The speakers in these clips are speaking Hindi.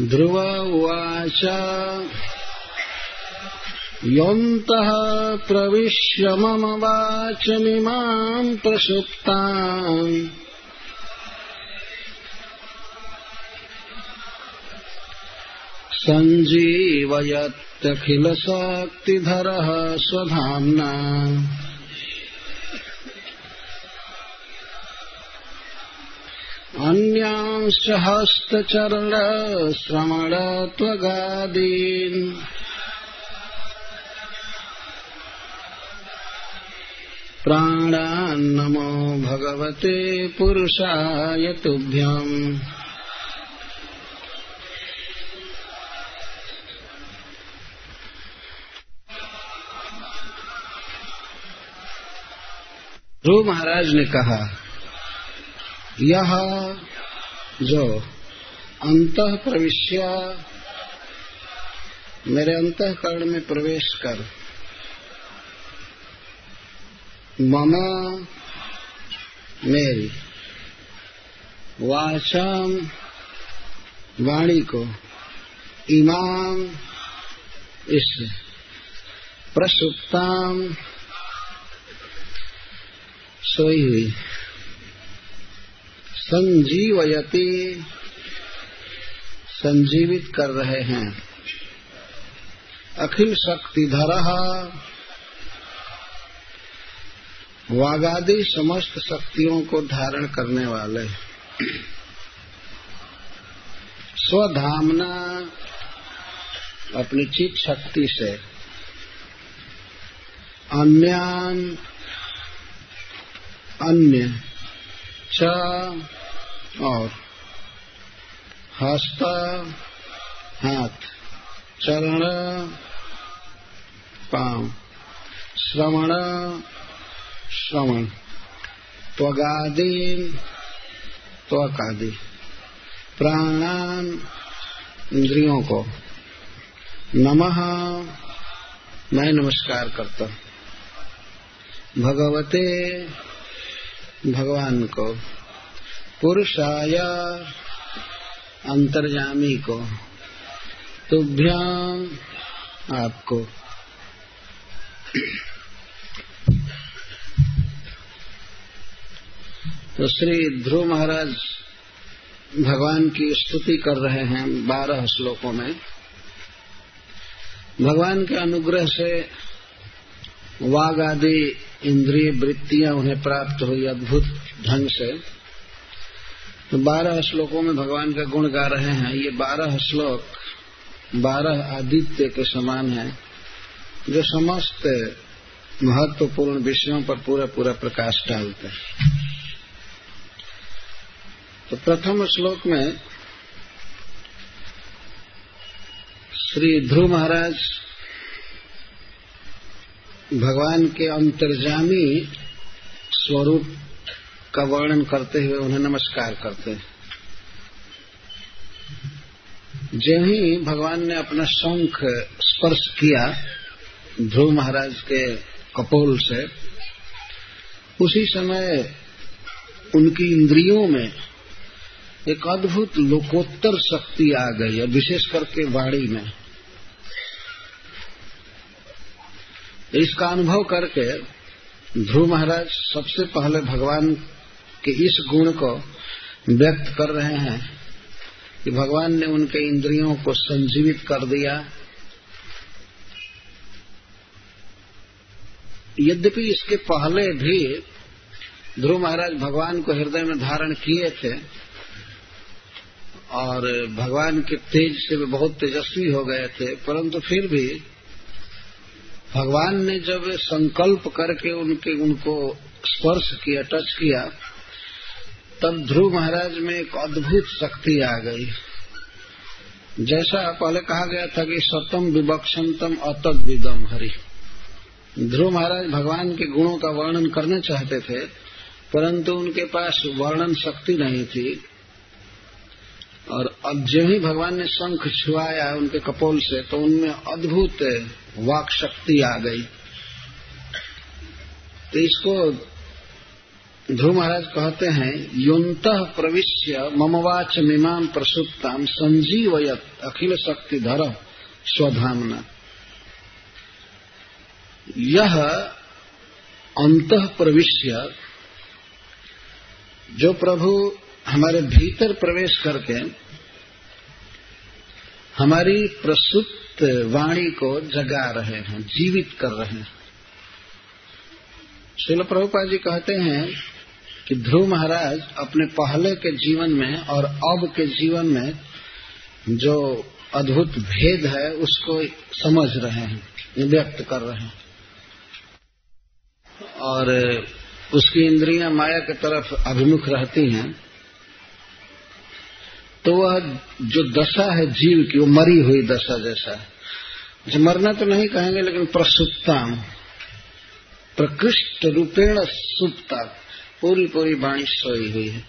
ध्रुव उवाच योऽन्तः प्रविश्य मम वाचमिमाम् प्रसुप्ताम्। सञ्जीवयत्यखिलशक्तिधरः स्वधाम्ना अन्यांश्च हस्तचरणश्रमणत्वगादीन् प्राणान्नमो भगवते पुरुषाय तुभ्यम्। महाराज ने कहा यह जो अंत प्रविश्य मेरे अंतकरण में प्रवेश कर, मम मेरी वाचम वाणी को इमाम इस प्रसुप्ताम सोई हुई। संजीवयति। संजीवित कर रहे हैं। अखिल शक्तिधर। वागादि समस्त शक्तियों को धारण करने वाले। स्वधामना अपनी चित शक्ति से। अन्यान अन्य च और हस्त हाथ चरण पाँव श्रवण श्रवण त्वगादि त्वकादि प्राणान इंद्रियों को नमः। मैं नमस्कार करता भगवते भगवान को, पुरुषाय अंतर्जामी को तुभ्याम आपको। तो श्री ध्रुव महाराज भगवान की स्तुति कर रहे हैं बारह श्लोकों में। भगवान के अनुग्रह से वाघ आदि इंद्रिय वृत्तियाँ उन्हें प्राप्त हुई अद्भुत ढंग से। तो बारह श्लोकों में भगवान का गुण गा रहे हैं। ये बारह श्लोक, बारह आदित्य के समान है, जो समस्त महत्वपूर्ण विषयों पर पूरा पूरा प्रकाश डालते हैं। तो प्रथम श्लोक में श्री ध्रुव महाराज भगवान के अंतर्जामी स्वरूप का वर्णन करते हुए उन्हें नमस्कार करते हैं। जो ही भगवान ने अपना शंख स्पर्श किया ध्रुव महाराज के कपोल से, उसी समय उनकी इंद्रियों में एक अद्भुत लोकोत्तर शक्ति आ गई है विशेष करके वाणी में। इसका अनुभव करके ध्रुव महाराज सबसे पहले भगवान के इस गुण को व्यक्त कर रहे हैं कि भगवान ने उनके इंद्रियों को संजीवित कर दिया। यद्यपि इसके पहले भी ध्रुव महाराज भगवान को हृदय में धारण किए थे और भगवान के तेज से वे बहुत तेजस्वी हो गए थे, परंतु फिर भी भगवान ने जब संकल्प करके उनके, उनको स्पर्श किया, टच किया, तब ध्रुव महाराज में एक अद्भुत शक्ति आ गई। जैसा पहले कहा गया था कि सतम विवक्षतम अतद विदम हरि। ध्रुव महाराज भगवान के गुणों का वर्णन करना चाहते थे, परंतु उनके पास वर्णन शक्ति नहीं थी। और अब जो ही भगवान ने शंख छुआया उनके कपोल से तो उनमें अद्भुत वाक शक्ति आ गई। तो इसको ध्रुव महाराज कहते हैं, युत प्रविश्य ममवाच मीमां प्रसुप्ताम संजीवयत अखिल शक्ति धर स्वधामना। यह अंत प्रविश्य, जो प्रभु हमारे भीतर प्रवेश करके हमारी प्रसुप्त वाणी को जगा रहे हैं, जीवित कर रहे हैं। शिल प्रभुपा जी कहते हैं कि ध्रुव महाराज अपने पहले के जीवन में और अब के जीवन में जो अद्भुत भेद है, उसको समझ रहे हैं व्यक्त कर रहे हैं। और उसकी इंद्रियाँ माया की तरफ़ अभिमुख रहती हैं। तो वह जो दशा है जीव की, वो मरी हुई दशा जैसा है। जो मरना तो नहीं कहेंगे, लेकिन प्रसुप्ता। प्रकृष्ट रूपेण सुप्ता। पूरी पूरी वाणी सोई हुई है।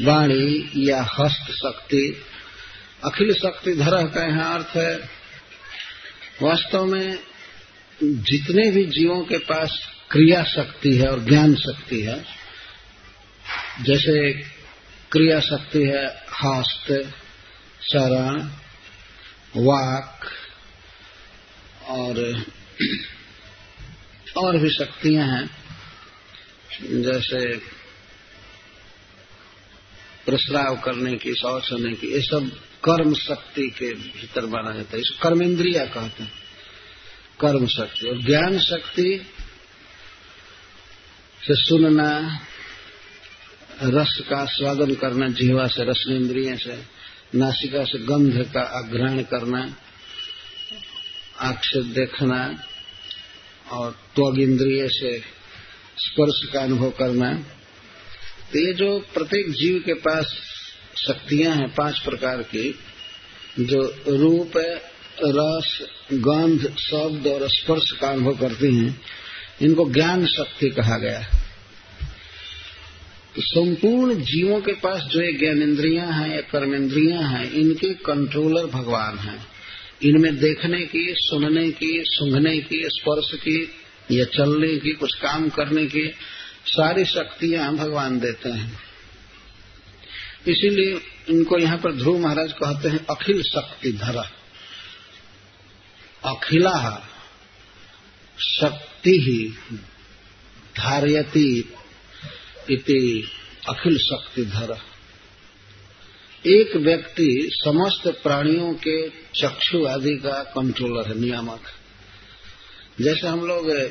वाणी या हस्त शक्ति, अखिल शक्ति धरह का यहाँ अर्थ है, वास्तव में जितने भी जीवों के पास क्रिया शक्ति है और ज्ञान शक्ति है, जैसे क्रिया शक्ति है, हस्त, चरण, वाक, और और भी शक्तियाँ हैं, जैसे प्रस्राव करने की, शौच होने की, ये सब कर्म शक्ति के भीतर बना जाता है। इसको कर्मेंद्रिया कहते हैं। कर्म शक्ति और ज्ञान शक्ति से सुनना रस का स्वादन करना, जीवा से रस, इंद्रिय से, नासिका से गंध का अग्रहण करना से देखना, और त्वग इंद्रिय से स्पर्श का अनुभव करना। तो ये जो प्रत्येक जीव के पास शक्तियाँ हैं, पाँच प्रकार की, जो रूप, रस, गंध, शब्द और स्पर्श का अनुभव करती हैं, इनको ज्ञान शक्ति कहा गया है। तो संपूर्ण जीवों के पास जो ये ज्ञान ज्ञानेन्द्रियाँ हैं, या कर्म कर्मेंद्रियाँ हैं, इनके कंट्रोलर भगवान हैं। इनमें देखने की, सुनने की, सूंघने की, स्पर्श की, या चलने की, कुछ काम करने की सारी शक्तियाँ भगवान देते हैं। इसीलिए इनको यहाँ पर ध्रुव महाराज कहते हैं अखिल शक्ति धरा। अखिला शक्ति ही धारयती इति अखिल शक्ति धरा। एक व्यक्ति समस्त प्राणियों के चक्षु आदि का कंट्रोलर है, नियामक। जैसे हम लोग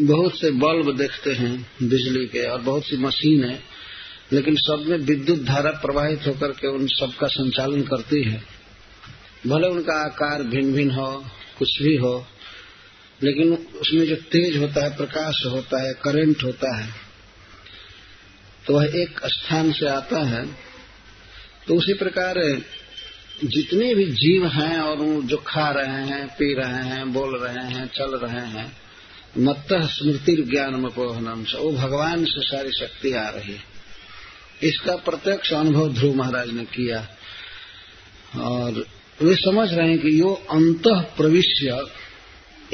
बहुत से बल्ब देखते हैं बिजली के और बहुत सी मशीन है, लेकिन सब में विद्युत धारा प्रवाहित होकर के उन सबका संचालन करती है। भले उनका आकार भिन्न भिन्न हो, कुछ भी हो, लेकिन उसमें जो तेज होता है, प्रकाश होता है करंट होता है तो वह एक स्थान से आता है। तो उसी प्रकार, जितने भी जीव हैं और जो खा रहे हैं, पी रहे हैं, बोल रहे हैं, चल रहे हैं मत स्मृति ज्ञान मपोहनम से। वो भगवान से सारी शक्ति आ रही है। इसका प्रत्यक्ष अनुभव ध्रुव महाराज ने किया। और वे समझ रहे हैं कि यो अंत प्रविश्य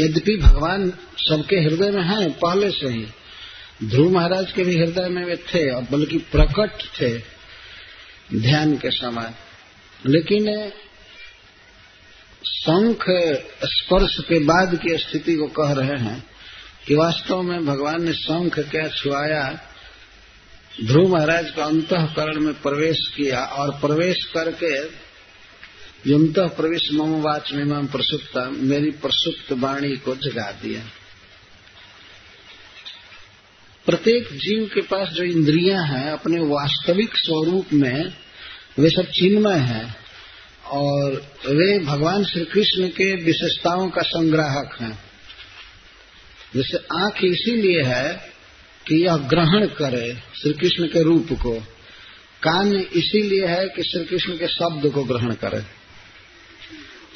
यद्यपि भगवान सबके हृदय में है, पहले से ही ध्रुव महाराज के भी हृदय में वे थे और बल्कि प्रकट थे ध्यान के समय। लेकिन शंख स्पर्श के बाद की स्थिति को कह रहे हैं कि वास्तव में भगवान ने शंख क्या छुआया, ध्रुव महाराज का अंतकरण में प्रवेश किया और प्रवेश करके युत प्रवेश मम वाच में प्रसुप्ता मेरी प्रसुप्त वाणी को जगा दिया। प्रत्येक जीव के पास जो इंद्रियाँ हैं, अपने वास्तविक स्वरूप में, वे सब चिन्मय हैं। और वे भगवान श्री कृष्ण के विशेषताओं का संग्राहक हैं। जैसे आँख इसीलिए है कि यह ग्रहण करे श्री कृष्ण के रूप को। कान इसीलिए है कि श्री कृष्ण के शब्द को ग्रहण करे।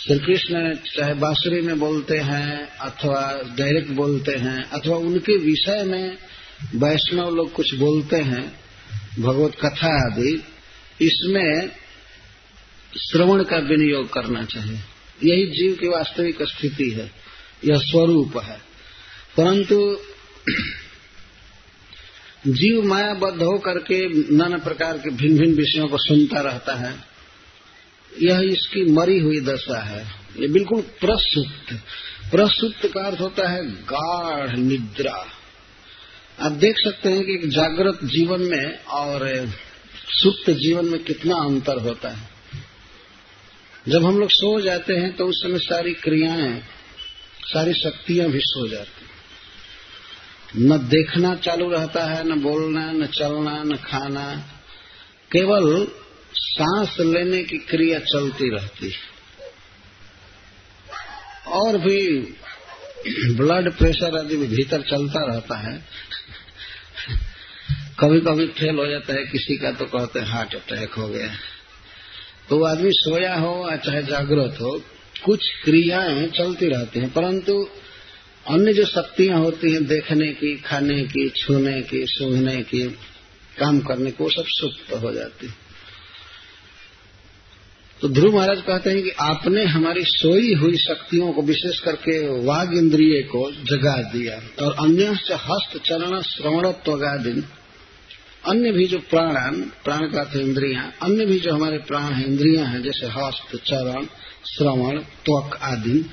श्री कृष्ण चाहे बांसुरी में बोलते हैं अथवा डायरेक्ट बोलते हैं अथवा उनके विषय में वैष्णव लोग कुछ बोलते हैं, भगवत कथा आदि, इसमें श्रवण का विनियोग करना चाहिए। यही जीव की वास्तविक स्थिति है, यह स्वरूप है। परंतु जीव मायाबद्ध होकर के नाना प्रकार के भिन्न भिन्न विषयों को सुनता रहता है, यह इसकी मरी हुई दशा है। ये बिल्कुल प्रसुप्त प्रसुप्त का अर्थ होता है गाढ़ निद्रा। आप देख सकते हैं कि एक जागृत जीवन में और सुप्त जीवन में कितना अंतर होता है। जब हम लोग सो जाते हैं तो उस समय सारी क्रियाएँ, सारी शक्तियाँ भी सो जाती न देखना चालू रहता है, न बोलना, न चलना, न खाना। केवल सांस लेने की क्रिया चलती रहती है। और भी ब्लड प्रेशर आदि भी भीतर चलता रहता है। कभी कभी फेल हो जाता है, किसी का तो कहते हैं हार्ट अटैक हो गया। तो आदमी सोया हो या चाहे जागृत हो, कुछ क्रियाएँ चलती रहती हैं, परंतु अन्य जो शक्तियाँ होती हैं, देखने की, खाने की, छूने की, सूंघने की, काम करने की, वो सब सुप्त हो जाती तो ध्रुव महाराज कहते हैं कि आपने हमारी सोई हुई शक्तियों को विशेष करके वाघ इंद्रिय को जगा दिया और अन्य हस्त चरण श्रवणत्वगादिन अन्य भी जो प्राण प्राण का थे इंद्रिया, अन्य भी जो हमारे प्राण है, इंद्रिया हैं, जैसे हस्त चरण श्रवण, त्वक आदि,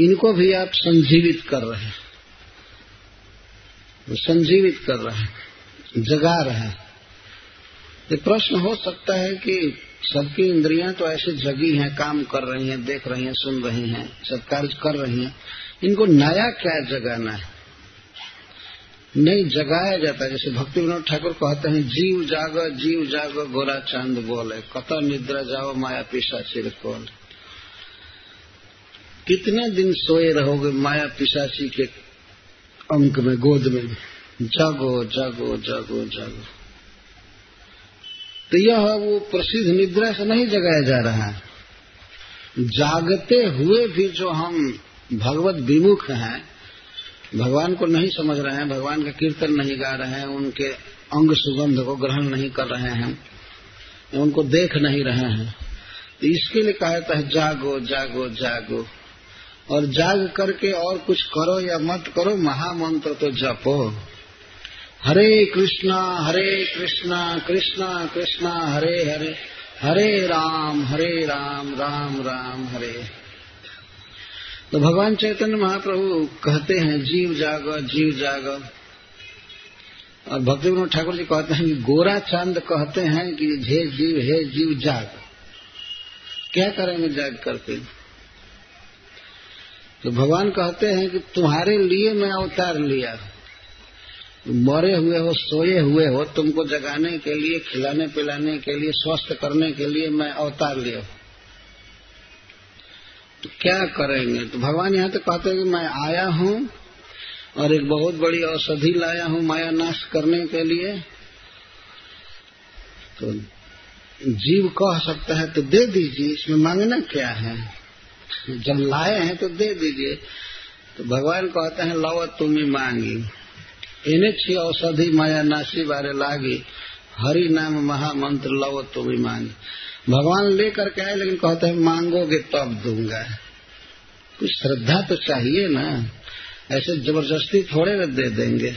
इनको भी आप संजीवित कर रहे हैं। संजीवित कर रहे हैं, जगा रहे हैं। ये प्रश्न हो सकता है कि सबकी इंद्रियाँ तो ऐसे जगी हैं, काम कर रही हैं, देख रही हैं, सुन रही हैं, सब कार्य कर रही हैं। इनको नया क्या जगाना है? नहीं जगाया जाता। है जैसे भक्ति विनोद ठाकुर कहते हैं, जीव जाग जीव जाग, गोरा चाँद बोले। कत निद्रा जाओ, माया पिसा चिरकोल कितने दिन सोए रहोगे माया पिशाची के अंक में, गोद में? जागो जागो जागो जागो। तो यह वो प्रसिद्ध निद्रा से नहीं जगाया जा रहा है। जागते हुए भी जो हम भगवत विमुख हैं भगवान को नहीं समझ रहे हैं, भगवान का कीर्तन नहीं गा रहे हैं, उनके अंग सुगंध को ग्रहण नहीं कर रहे हैं, उनको देख नहीं रहे हैं। तो इसके लिए कहा जाता है, जागो जागो जागो। और जाग करके और कुछ करो या मत करो, महामंत्र तो जपो। हरे कृष्णा हरे कृष्णा कृष्णा कृष्णा, हरे हरे। हरे राम हरे राम राम राम, हरे। तो भगवान चैतन्य महाप्रभु कहते हैं, जीव जाग जीव जाग। और भक्ति विनोद ठाकुर जी कहते हैं कि गोरा चाँद कहते हैं कि हे जीव हे जीव जाग। क्या करेंगे जाग करके तो भगवान कहते हैं कि तुम्हारे लिए मैं अवतार लिया। मरे हुए हो, सोए हुए हो, तुमको जगाने के लिए, खिलाने पिलाने के लिए, स्वस्थ करने के लिए मैं अवतार लिया। तो क्या करेंगे? तो भगवान यहाँ तो कहते हैं कि मैं आया हूँ और एक बहुत बड़ी औषधि लाया हूँ माया नाश करने के लिए। तो जीव कह सकता है तो दे दीजिए, इसमें मांगना क्या है? जब लाए हैं तो दे दीजिए। तो भगवान कहते हैं लव तुम्हें मांगी। इन्हें छी औषधि माया नाशी बारे लागी। हरि नाम महामंत्र लव तुम्हें मांगी। भगवान लेकर के आए, लेकिन कहते हैं, मांगोगे तब दूँगा। कुछ श्रद्धा तो चाहिए ना। ऐसे ज़बरदस्ती थोड़े दे देंगे।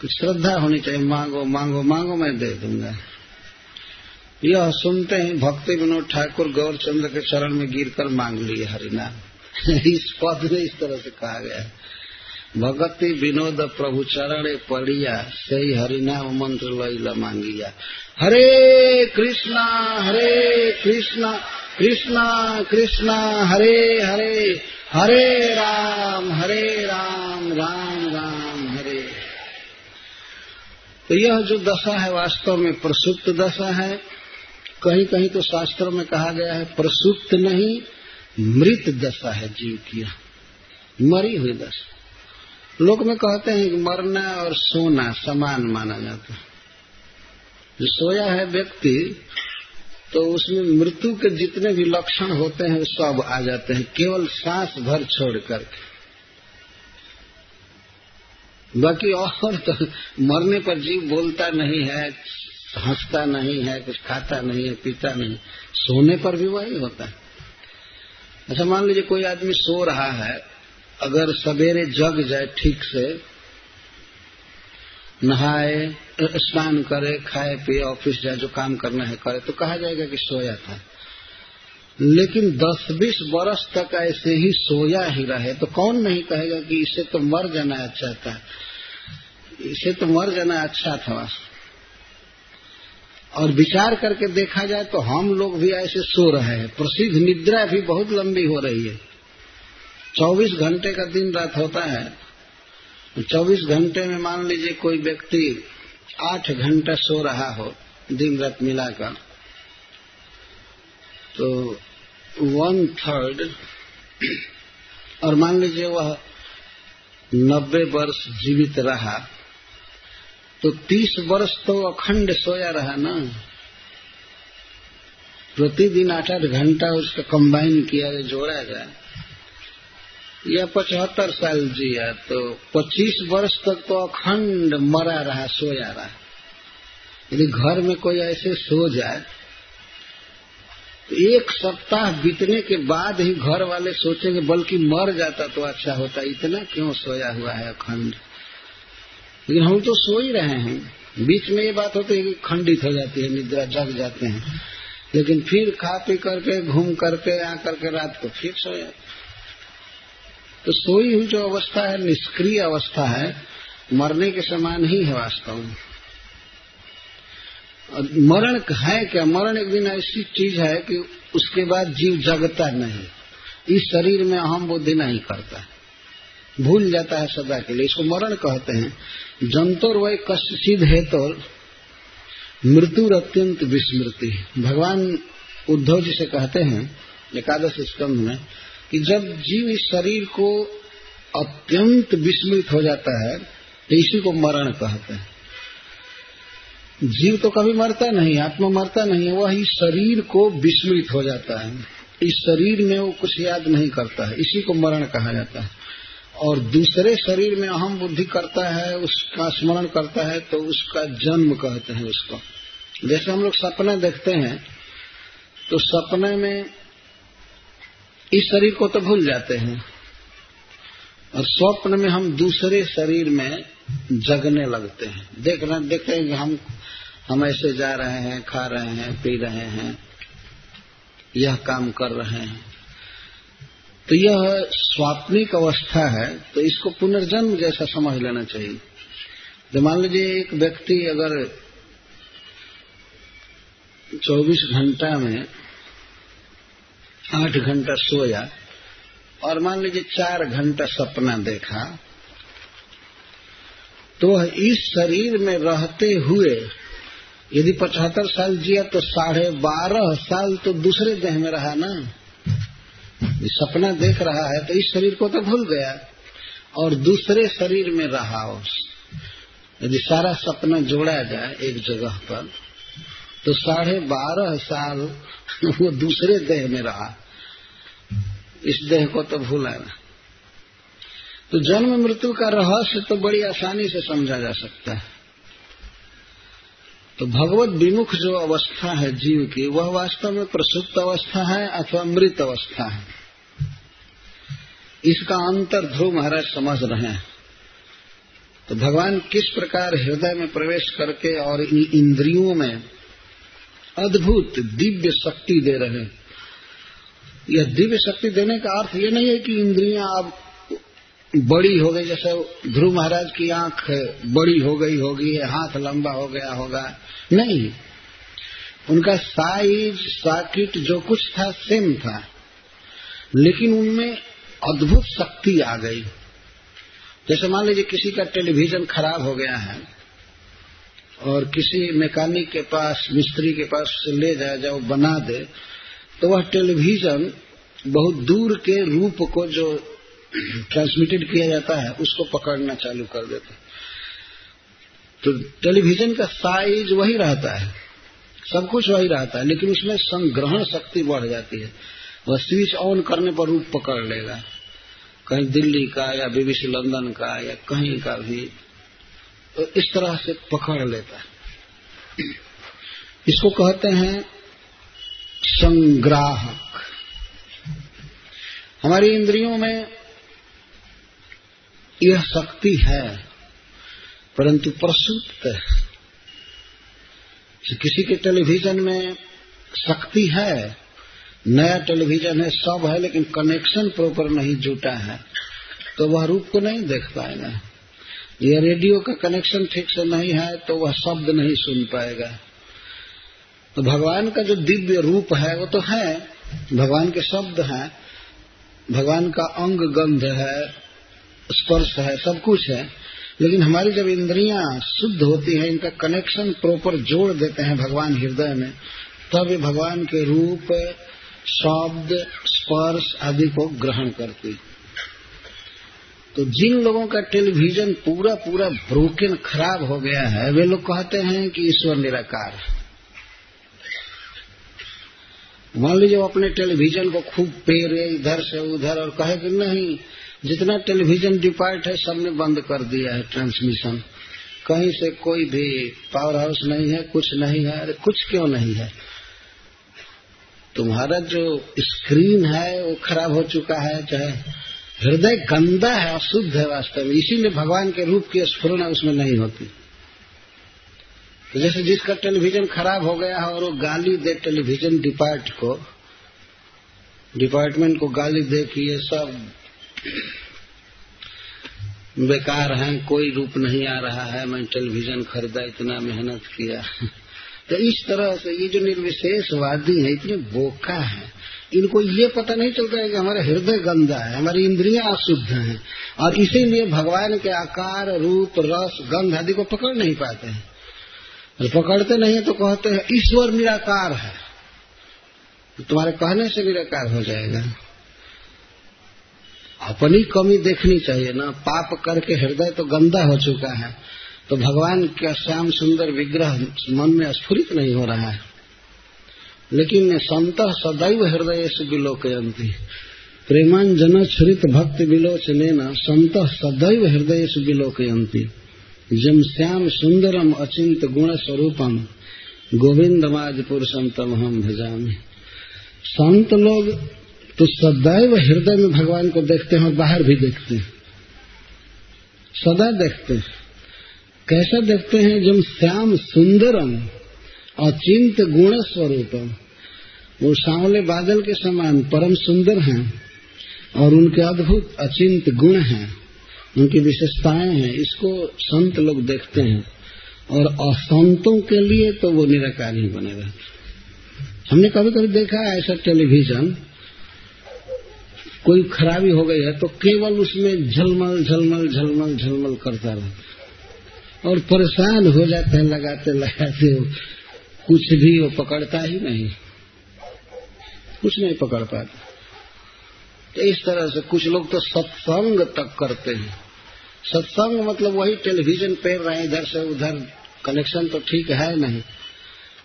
कुछ श्रद्धा होनी चाहिए, मांगो मांगो मांगो, मैं दे दूँगा। यह सुनते ही भक्ति विनोद ठाकुर गौरचंद्र के चरण में गिरकर मांग लिए हरिनाम। इस पद में इस तरह से कहा गया। भगति विनोद प्रभु चरण पड़िया, सही हरिनाम मंत्र लैला मांगिया। हरे कृष्णा हरे कृष्णा कृष्णा कृष्णा, हरे हरे हरे राम हरे राम राम राम, हरे। तो यह जो दशा है वास्तव में प्रसुप्त दशा है। कहीं कहीं तो शास्त्रों में कहा गया है, प्रसुप्त नहीं, मृत दशा है जीव की मरी हुई दशा। लोग में कहते हैं कि मरना और सोना समान माना जाता है। जो सोया है व्यक्ति तो उसमें मृत्यु के जितने भी लक्षण होते हैं सब आ जाते हैं, केवल सांस भर छोड़ करके बाकी और तो मरने पर जीव बोलता नहीं है, हंसता नहीं है, कुछ खाता नहीं है, पीता नहीं सोने पर भी वही होता है। अच्छा मान लीजिए कोई आदमी सो रहा है, अगर सवेरे जग जाए ठीक से नहाए, स्नान करे, खाए, पिए, ऑफ़िस जाए, जो काम करना है करे तो कहा जाएगा कि सोया था। लेकिन 10-20 वर्ष तक ऐसे ही सोया ही रहे तो कौन नहीं कहेगा कि इसे तो मर जाना अच्छा था। इसे तो मर जाना अच्छा था। और विचार करके देखा जाए तो हम लोग भी ऐसे सो रहे हैं। प्रसिद्ध निद्रा भी बहुत लंबी हो रही है। 24 घंटे का दिन रात होता है। 24 घंटे में मान लीजिए कोई व्यक्ति आठ घंटा सो रहा हो, दिन रात मिलाकर तो वन थर्ड और मान लीजिए वह नब्बे वर्ष जीवित रहा तो तीस वर्ष तो अखंड सोया रहा ना। प्रतिदिन आठ आठ घंटा उसका कंबाइन किया जाए जोड़ा जाए या पचहत्तर साल जिया तो पच्चीस वर्ष तक तो अखंड मरा रहा, सोया रहा। यदि घर में कोई ऐसे सो जाए तो एक सप्ताह बीतने के बाद ही घर वाले सोचेंगे, बल्कि मर जाता तो अच्छा होता, इतना क्यों सोया हुआ है अखंड? लेकिन हम तो सो ही रहे हैं। बीच में ये बात होती है कि खंडित हो जाती है, निद्रा जग जाते हैं। लेकिन फिर खा पी करके, घूम करके, आ करके रात को फिर सो जाते तो सोई हुई जो अवस्था है, निष्क्रिय अवस्था है, मरने के समान ही है वास्तव में। मरण है क्या? मरण एक दिन ऐसी चीज़ है कि उसके बाद जीव जगता नहीं। इस शरीर में अहम बुद्धि नहीं करता। भूल जाता है सदा के लिए। इसको मरण कहते हैं। जंतुर वही कष्ट सिद्ध है तो मृत्यु अत्यंत विस्मृति भगवान उद्धव जी से कहते हैं, एकादश स्कंध में कि जब जीव इस शरीर को अत्यंत विस्मृत हो जाता है तो इसी को मरण कहते हैं। जीव तो कभी मरता नहीं, आत्मा मरता नहीं, वह इस शरीर को विस्मृत हो जाता है। इस शरीर में वो कुछ याद नहीं करता है, इसी को मरण कहा जाता है। और दूसरे शरीर में अहम बुद्धि करता है, उसका स्मरण करता है तो उसका जन्म कहते हैं उसको। जैसे हम लोग सपना देखते हैं तो सपने में इस शरीर को तो भूल जाते हैं। और स्वप्न में हम दूसरे शरीर में जगने लगते हैं। देखना देखते हैं कि हम हम ऐसे जा रहे हैं, खा रहे हैं, पी रहे हैं। यह काम कर रहे हैं। तो यह स्वाप्निक अवस्था है तो इसको पुनर्जन्म जैसा समझ लेना चाहिए। तो मान लीजिए एक व्यक्ति अगर 24 घंटा में आठ घंटा सोया और मान लीजिए चार घंटा सपना देखा तो इस शरीर में रहते हुए, यदि पचहत्तर साल जिया तो साढ़े बारह साल तो दूसरे देह में रहा ना। सपना देख रहा है तो इस शरीर को तो भूल गया और दूसरे शरीर में रहा उस। यदि सारा सपना जोड़ा जाए एक जगह पर तो साढ़े बारह साल वो दूसरे देह में रहा। इस देह को तो भूला ना। तो जन्म मृत्यु का रहस्य तो बड़ी आसानी से समझा जा सकता है। तो भगवत विमुख जो अवस्था है जीव की, वह वास्तव में प्रसुप्त अवस्था है अथवा मृत अवस्था है। इसका अंतर ध्रुव महाराज समझ रहे हैं। तो भगवान किस प्रकार हृदय में प्रवेश करके और इंद्रियों में अद्भुत दिव्य शक्ति दे रहे हैं। यह दिव्य शक्ति देने का अर्थ ये नहीं है कि इंद्रियाँ अब बड़ी हो गई, जैसे ध्रुव महाराज की आँख बड़ी हो गई होगी, हाथ लंबा हो गया होगा। नहीं। उनका साइज़, साकिट, जो कुछ था, सेम था। लेकिन उनमें अद्भुत शक्ति आ गई। जैसे मान लीजिए किसी का टेलीविज़न खराब हो गया है और किसी मैकेनिक के पास, मिस्त्री के पास से ले जाए जाओ, बना दे तो वह टेलीविज़न बहुत दूर के रूप को जो ट्रांसमिटेड किया जाता है, उसको पकड़ना चालू कर देते तो टेलीविज़न का साइज़ वही रहता है। सब कुछ वही रहता है, लेकिन उसमें संग्रहण शक्ति बढ़ जाती है। वह स्विच ऑन करने पर रूप पकड़ लेगा। कहीं दिल्ली का या बीबीसी लंदन का या कहीं का भी इस तरह से पकड़ लेता है। इसको कहते हैं संग्राहक। हमारी इंद्रियों में यह शक्ति है, परंतु प्रसुप्त किसी के टेलीविज़न में शक्ति है, नया टेलीविज़न है, सब है, लेकिन कनेक्शन प्रॉपर नहीं जुटा है तो वह रूप को नहीं देख पाएगा। यह रेडियो का कनेक्शन ठीक से नहीं है तो वह शब्द नहीं सुन पाएगा। तो भगवान का जो दिव्य रूप है, वो तो है। भगवान के शब्द हैं। भगवान का अंग गंध है, स्पर्श है, सब कुछ है। लेकिन हमारी जब इंद्रियाँ शुद्ध होती हैं, इनका कनेक्शन प्रॉपर जोड़ देते हैं भगवान हृदय में, तब ये भगवान के रूप, शब्द, स्पर्श आदि को ग्रहण करती तो जिन लोगों का टेलीविज़न पूरा पूरा ब्रोकन खराब हो गया है, वे लोग कहते हैं कि ईश्वर निराकार मान लीजिए वो अपने टेलीविज़न को खूब पेरे इधर से उधर और कहे कि नहीं, जितना टेलीविज़न डिपार्ट है, सबने बंद कर दिया है ट्रांसमिशन। कहीं से कोई भी पावर हाउस नहीं है, कुछ नहीं है, अरे कुछ क्यों नहीं है? तुम्हारा जो स्क्रीन है, वो खराब हो चुका है, चाहे हृदय गंदा है, अशुद्ध है वास्तव में। इसीलिए भगवान के रूप की स्फुरना उसमें नहीं होती। तो जैसे जिसका टेलीविज़न खराब हो गया है और वो गाली दे टेलीविज़न डिपार्ट को, डिपार्टमेंट को गाली दे कि ये सब बेकार हैं, कोई रूप नहीं आ रहा है, मैं टेलीविज़न खरीदा, इतना मेहनत किया। तो इस तरह से ये जो निर्विशेषवादी है, इतने बोका है। इनको ये पता नहीं चलता है कि हमारा हृदय गंदा है, हमारी इंद्रियाँ अशुद्ध हैं। और इसीलिए भगवान के आकार, रूप, रस, गंध आदि को पकड़ नहीं पाते हैं। और पकड़ते नहीं है तो कहते हैं, ईश्वर निराकार है। तुम्हारे कहने से निराकार हो जाएगा। अपनी कमी देखनी चाहिए ना। पाप करके हृदय तो गंदा हो चुका है। तो भगवान का श्याम सुंदर विग्रह मन में स्फुरित नहीं हो रहा है। लेकिन संत सदैव हृदय से विलोकयंती प्रेमांजन छुरित भक्ति विलोचने न संत सदैव हृदय से विलोकयंती जम श्याम सुंदरम अचिंत गुण स्वरूपम गोविंदमाज पुरुषम तम हम भजामी। संत लोग तो सदैव हृदय में भगवान को देखते हैं और बाहर भी देखते हैं। सदा देखते हैं। कैसा देखते हैं? जब श्याम सुंदरम अचिंत गुण स्वरूपम वो सांवले बादल के समान परम सुंदर हैं और उनके अद्भुत, अचिंत गुण हैं। उनकी विशेषताएँ हैं। इसको संत लोग देखते हैं। और असंतों के लिए तो वो निराकार ही बने रहते हमने कभी कभी देखा है ऐसा टेलीविज़न, कोई खराबी हो गई है तो केवल उसमें झलमल झलमल झलमल झलमल करता रहता और परेशान हो जाते हैं, लगाते लगाते कुछ भी वो पकड़ता ही नहीं। कुछ नहीं पकड़ पाता। तो इस तरह से कुछ लोग तो सत्संग तक करते हैं। सत्संग मतलब वही टेलीविज़न पे रहे, इधर से उधर कनेक्शन तो ठीक है नहीं।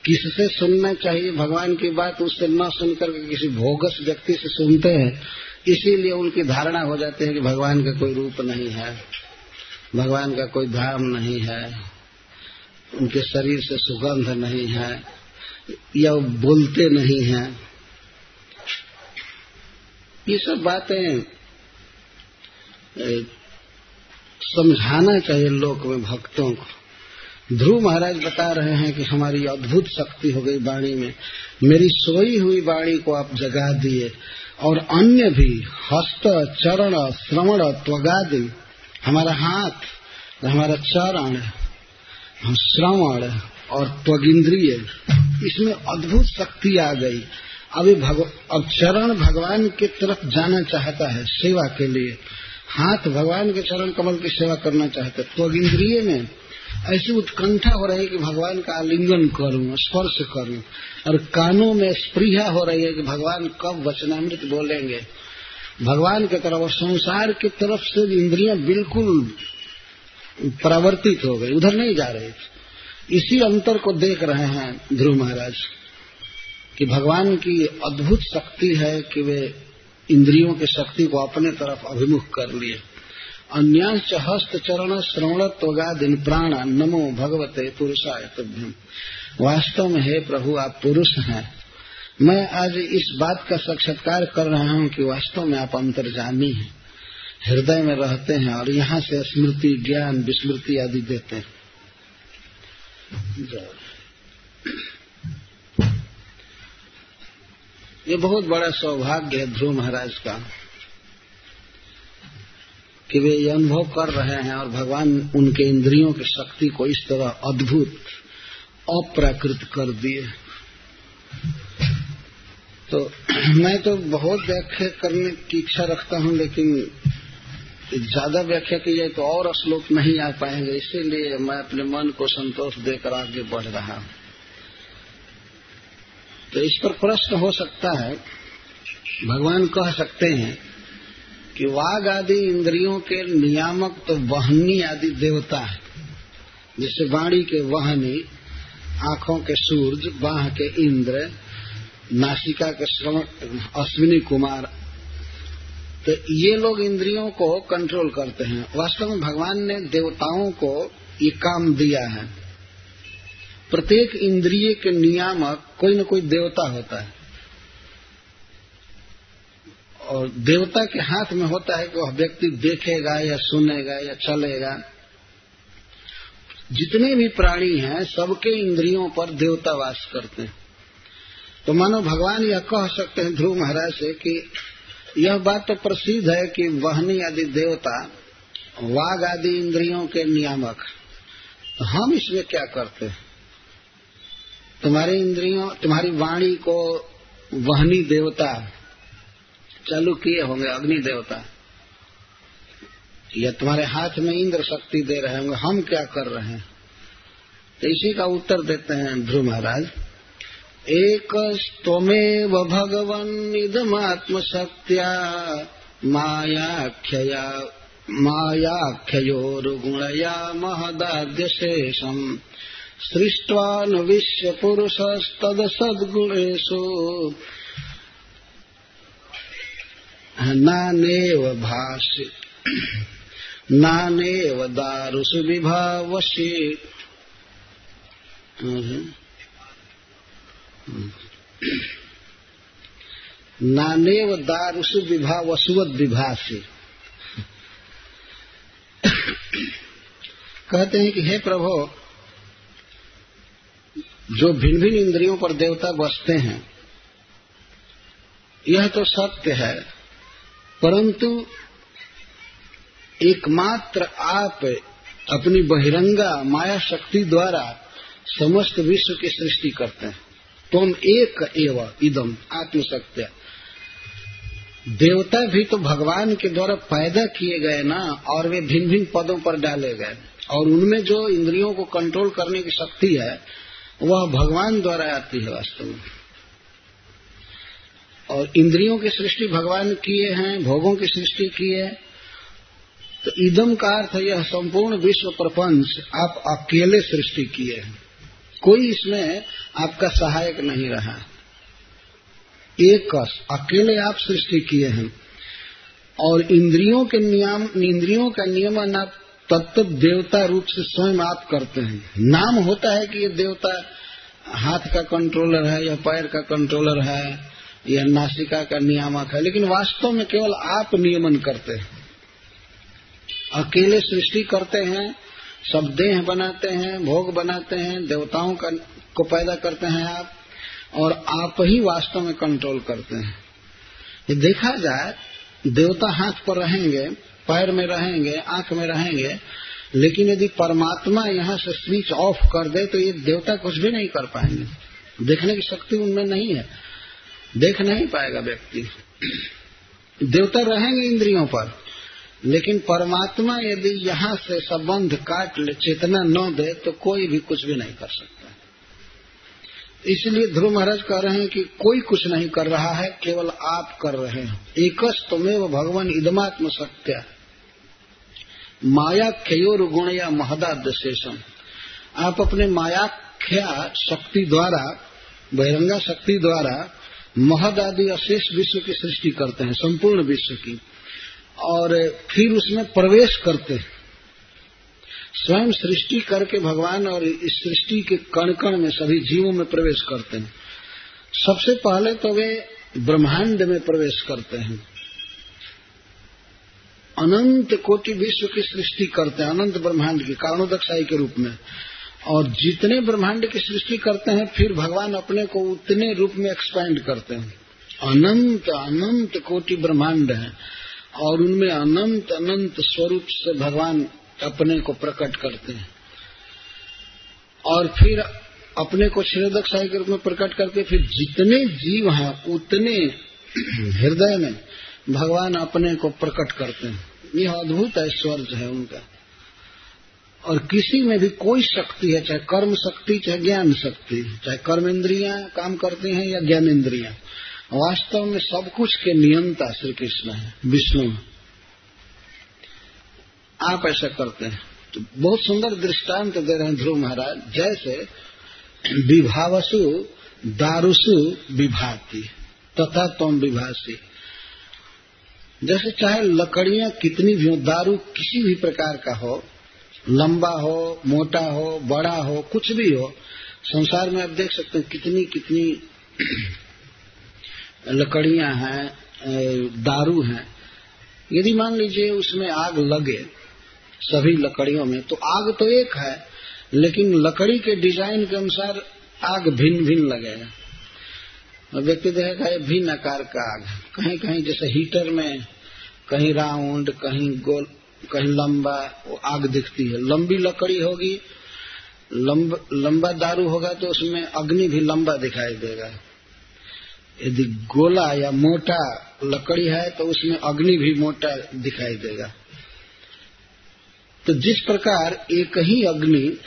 किससे सुनना चाहिए? भगवान की बात उससे न सुनकर के किसी भोगस व्यक्ति से सुनते हैं। इसीलिए उनकी धारणा हो जाती है कि भगवान का कोई रूप नहीं है। भगवान का कोई धाम नहीं है। उनके शरीर से सुगंध नहीं है। या वो बोलते नहीं हैं। ये सब बातें समझाना चाहिए लोक में भक्तों को। ध्रुव महाराज बता रहे हैं कि हमारी अद्भुत शक्ति हो गई वाणी में। मेरी सोई हुई वाणी को आप जगा दिए और अन्य भी हस्त, चरण, श्रवण, त्वगादि, हमारा हाथ, हमारा चरण, श्रवण और त्वगिंद्रिय, इसमें अद्भुत शक्ति आ गई। अभी भग, अब चरण भगवान की तरफ़ जाना चाहता है सेवा के लिए। हाथ भगवान के चरण कमल की सेवा करना चाहते तो इंद्रिय में ऐसी उत्कंठा हो रही है कि भगवान का आलिंगन करूँ स्पर्श करूँ और कानों में स्प्रिया हो रही है कि भगवान कब वचनामृत बोलेंगे। भगवान की तरफ़ और संसार की तरफ़ से इंद्रियाँ बिल्कुल परावर्तित हो गई उधर नहीं जा रही। इसी अंतर को देख रहे हैं ध्रुव महाराज। कि भगवान की अद्भुत शक्ति है कि वे इंद्रियों की शक्ति को अपने तरफ़ अभिमुख कर लिए। अन्यांश हस्त चरण श्रवणत्वगादिन प्राण नमो भगवते पुरुषाय तुभ्यम। वास्तव में हे प्रभु, आप पुरुष हैं। मैं आज इस बात का साक्षात्कार कर रहा हूँ कि वास्तव में आप अंतर्जामी हैं। हृदय में रहते हैं और यहाँ से स्मृति, ज्ञान, विस्मृति आदि देते हैं। ये बहुत बड़ा सौभाग्य है ध्रुव महाराज का, कि वे ये अनुभव कर रहे हैं और भगवान उनके इंद्रियों की शक्ति को इस तरह अद्भुत, अप्राकृत कर दिए। तो मैं तो बहुत व्याख्या करने की इच्छा रखता हूँ, लेकिन ज़्यादा व्याख्या की जाए तो और श्लोक नहीं आ पाएँगे, इसीलिए मैं अपने मन को संतोष देकर आगे बढ़ रहा हूँ। तो इस पर प्रश्न हो सकता है, भगवान कह सकते हैं कि वाघ आदि इंद्रियों के नियामक तो वहनी आदि देवता है, जैसे वाणी के वहनी, आँखों के सूर्य बाह के इंद्र, नासिका के श्रवण, अश्विनी कुमार। तो ये लोग इंद्रियों को कंट्रोल करते हैं। वास्तव में भगवान ने देवताओं को ये काम दिया है। प्रत्येक इंद्रिय के नियामक कोई न कोई देवता होता है। और देवता के हाथ में होता है कि वह व्यक्ति देखेगा या सुनेगा या चलेगा। जितने भी प्राणी हैं, सबके इंद्रियों पर देवता वास करते हैं। तो मानो भगवान यह कह सकते हैं ध्रुव महाराज से कि यह बात तो प्रसिद्ध है कि वहनी आदि देवता वाघ आदि इंद्रियों के नियामक तो हम इसमें क्या करते हैं? तुम्हारी इंद्रियों, तुम्हारी वाणी को वहनी देवता, चालू किए होंगे अग्नि देवता। या तुम्हारे हाथ में इंद्र शक्ति दे रहे होंगे, हम क्या कर रहे हैं? तो इसी का उत्तर देते हैं ध्रुव महाराज। एक व भगवन इदमात्म शक्त्या मायाख्यया मायाख्योरुगुणया महदाद्य शेषम सृष्ट्वानुविश्य पुरुषस्तदसद्गुणेषु नानेव भाष्य। नानेव दारुषु विभावशी नानेव दारुषु विभावसुवत विभाषी कहते हैं कि हे प्रभु जो भिन्न भिन्न इंद्रियों पर देवता बसते हैं, यह तो सत्य है, परंतु एकमात्र आप अपनी बहिरंगा माया शक्ति द्वारा समस्त विश्व की सृष्टि करते हैं। तुम एक एव इदम आत्मसत्य। देवता भी तो भगवान के द्वारा पैदा किए गए ना, और वे भिन्न भिन्न पदों पर डाले गए। और उनमें जो इंद्रियों को कंट्रोल करने की शक्ति है वह भगवान द्वारा आती है वास्तव में। और इंद्रियों की सृष्टि भगवान किए हैं, भोगों की सृष्टि की है। तो इदम का अर्थ यह संपूर्ण विश्व प्रपंच आप अकेले सृष्टि किए हैं। कोई इसमें आपका सहायक नहीं रहा। एक अकेले आप सृष्टि किए हैं। और इंद्रियों के नियम, इंद्रियों का नियमन आप तत्व देवता रूप से स्वयं आप करते हैं। नाम होता है कि ये देवता हाथ का कंट्रोलर है, या पैर का कंट्रोलर है, या नासिका का नियामक है, लेकिन वास्तव में केवल आप नियमन करते हैं। अकेले सृष्टि करते हैं, सब देह बनाते हैं, भोग बनाते हैं, देवताओं का, को पैदा करते हैं आप, और आप ही वास्तव में कंट्रोल करते हैं। ये देखा जाए, देवता हाथ पर रहेंगे पैर में रहेंगे, आँख में रहेंगे, लेकिन यदि परमात्मा यहाँ से स्विच ऑफ़ कर दे तो ये देवता कुछ भी नहीं कर पाएँगे। देखने की शक्ति उनमें नहीं है। देख नहीं पाएगा व्यक्ति। देवता रहेंगे इंद्रियों पर, लेकिन परमात्मा यदि यहाँ से संबंध काट ले, चेतना न दे तो कोई भी कुछ भी नहीं कर सकता। इसलिए ध्रुव महाराज कह रहे हैं कि कोई कुछ नहीं कर रहा है, केवल आप कर रहे हैं। एकस तमेव भगवान इदमात्म सत्य। माया क्षयोर गुण या महदाद शेषम। आप अपने मायाख्या शक्ति द्वारा, बहिरंगा शक्ति द्वारा महद आदि अशेष विश्व की सृष्टि करते हैं, संपूर्ण विश्व की। और फिर उसमें प्रवेश करते हैं। स्वयं सृष्टि करके भगवान और इस सृष्टि के कण कण में सभी जीवों में प्रवेश करते हैं। सबसे पहले तो वे ब्रह्मांड में प्रवेश करते हैं। अनंत कोटि विश्व की सृष्टि करते हैं, अनंत ब्रह्मांड की कारणोदक्षाई के रूप में। और जितने ब्रह्मांड की सृष्टि करते हैं, फिर भगवान अपने को उतने रूप में एक्सपैंड करते हैं। अनंत अनंत कोटि ब्रह्मांड है, और उनमें अनंत अनंत स्वरूप से भगवान अपने को प्रकट करते हैं। और फिर अपने को क्षीरोदक साई के रूप में प्रकट करके फिर जितने जीव हैं, उतने हृदय में भगवान अपने को प्रकट करते हैं। यह अद्भुत ऐश्वर्य है उनका। और किसी में भी कोई शक्ति है, चाहे कर्म शक्ति, चाहे ज्ञान शक्ति, चाहे कर्म इंद्रिया काम करती हैं या ज्ञान इंद्रिया वास्तव में सब कुछ के नियंता श्री कृष्ण है, विष्णु। आप ऐसा करते हैं। तो बहुत सुंदर दृष्टांत दे रहे हैं ध्रुव महाराज। जैसे विभावसु, दारुसु विभाती, तथा तुम विभासी। जैसे चाहे लकड़ियाँ कितनी भी हो, दारू किसी भी प्रकार का हो, लंबा हो, मोटा हो, बड़ा हो, कुछ भी हो, संसार में आप देख सकते हैं कितनी कितनी लकड़ियाँ हैं दारू हैं। यदि मान लीजिए उसमें आग लगे सभी लकड़ियों में तो आग तो एक है, लेकिन लकड़ी के डिज़ाइन के अनुसार आग भिन्न भिन्न लगेगा। व्यक्ति देखेगा ये भिन्न आकार का आग कहीं कहीं जैसे हीटर में कहीं राउंड कहीं गोल कहीं लंबा वो आग दिखती है। लंबी लकड़ी होगी लंब, लंबा दारू होगा तो उसमें अग्नि भी लंबा दिखाई देगा। यदि गोला या मोटा लकड़ी है तो उसमें अग्नि भी मोटा दिखाई देगा। तो जिस प्रकार एक ही अग्नि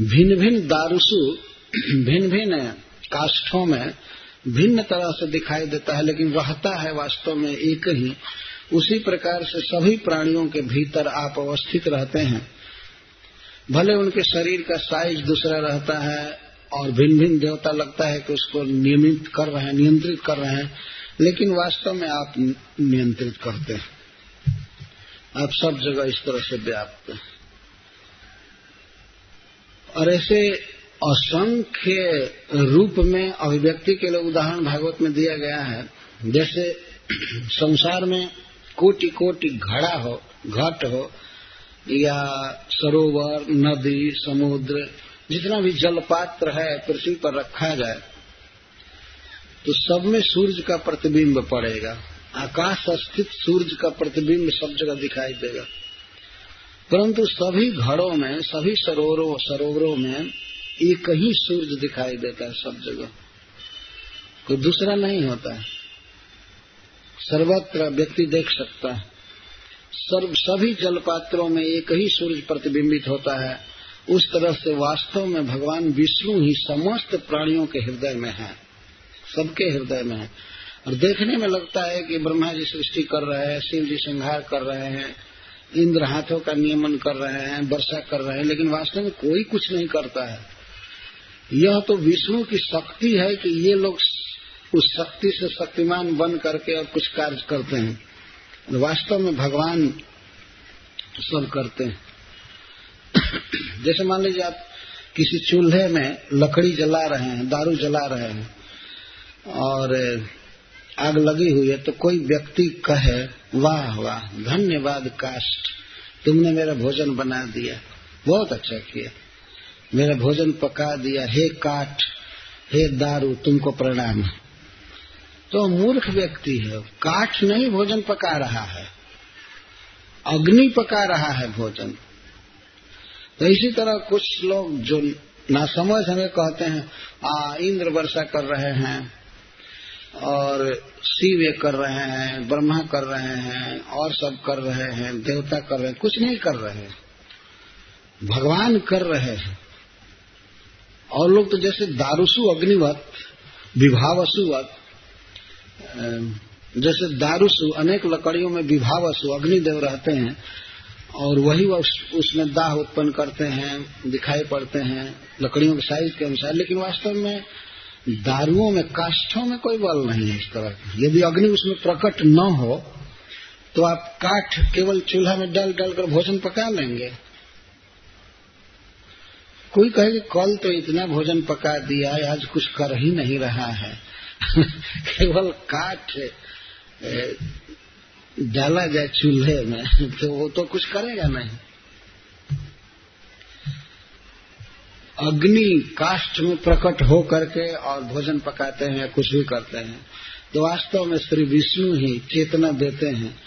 भिन्न भिन्न दारुसु भिन्न भिन्न काष्ठों में भिन्न तरह से दिखाई देता है, लेकिन रहता है वास्तव में एक ही। उसी प्रकार से सभी प्राणियों के भीतर आप अवस्थित रहते हैं। भले उनके शरीर का साइज़ दूसरा रहता है और भिन्न भिन्न देवता लगता है कि उसको नियमित कर रहे हैं, नियंत्रित कर रहे हैं, लेकिन वास्तव में आप नियंत्रित करते हैं। आप सब जगह इस तरह से व्याप्त हैं। और ऐसे असंख्य रूप में अभिव्यक्ति के लिए उदाहरण भागवत में दिया गया है। जैसे संसार में कोटि कोटि घड़ा हो, घट हो, या सरोवर, नदी, समुद्र, जितना भी जल पात्र है, पृथ्वी पर रखा जाए तो सब में सूर्य का प्रतिबिंब पड़ेगा। आकाश स्थित सूर्य का प्रतिबिंब सब जगह दिखाई देगा। परंतु सभी घरों में, सभी सरोवरों सरोवरों में एक ही सूर्य दिखाई देता है सब जगह। कोई दूसरा नहीं होता है। सर्वत्र व्यक्ति देख सकता है। सर्व, सभी जलपात्रों में एक ही सूर्य प्रतिबिंबित होता है। उस तरह से वास्तव में भगवान विष्णु ही समस्त प्राणियों के हृदय में है। सबके हृदय में है। और देखने में लगता है कि ब्रह्मा जी सृष्टि कर रहे हैं, शिव जी संहार कर रहे हैं, इंद्र हाथों का नियमन कर रहे हैं, वर्षा कर रहे हैं, लेकिन वास्तव में कोई कुछ नहीं करता है। यह तो विष्णु की शक्ति है कि ये लोग उस शक्ति से शक्तिमान बन करके और कुछ कार्य करते हैं। वास्तव में भगवान सब करते हैं। जैसे मान लीजिए आप किसी चूल्हे में लकड़ी जला रहे हैं, दारू जला रहे हैं, और आग लगी हुई है तो कोई व्यक्ति कहे, वाह वाह, धन्यवाद कास्ट तुमने मेरा भोजन बना दिया। बहुत अच्छा किया। मेरा भोजन पका दिया, हे काठ, हे दारू, तुमको प्रणाम। तो मूर्ख व्यक्ति है। काठ नहीं, भोजन पका रहा है। अग्नि पका रहा है भोजन। तो इसी तरह कुछ लोग जो ना समझ हमें कहते हैं, आ, इंद्र वर्षा कर रहे हैं और शिव कर रहे हैं, ब्रह्मा कर रहे हैं, और सब कर रहे हैं, देवता कर रहे हैं, कुछ नहीं कर रहे हैं। भगवान कर रहे हैं। और लोग तो जैसे दारुसु अग्निवत विभावसुवत जैसे दारुसु, अनेक लकड़ियों में विभावसु अग्निदेव रहते हैं, और वही वह उसमें दाह उत्पन्न करते हैं, दिखाई पड़ते हैं, लकड़ियों के साइज़ के अनुसार। लेकिन वास्तव में दारुओं में, काष्ठों में कोई बल नहीं है इस तरह की। यदि अग्नि उसमें प्रकट न हो तो आप काठ केवल चूल्हा में डाल डाल कर भोजन पका लेंगे। कोई कहे कि कल तो इतना भोजन पका दिया आज कुछ कर ही नहीं रहा है। केवल काठ डाला जाए चूल्हे में तो वो तो कुछ करेगा नहीं। अग्नि काष्ठ में प्रकट हो करके और भोजन पकाते हैं कुछ भी करते हैं तो वास्तव में श्री विष्णु ही चेतना देते हैं।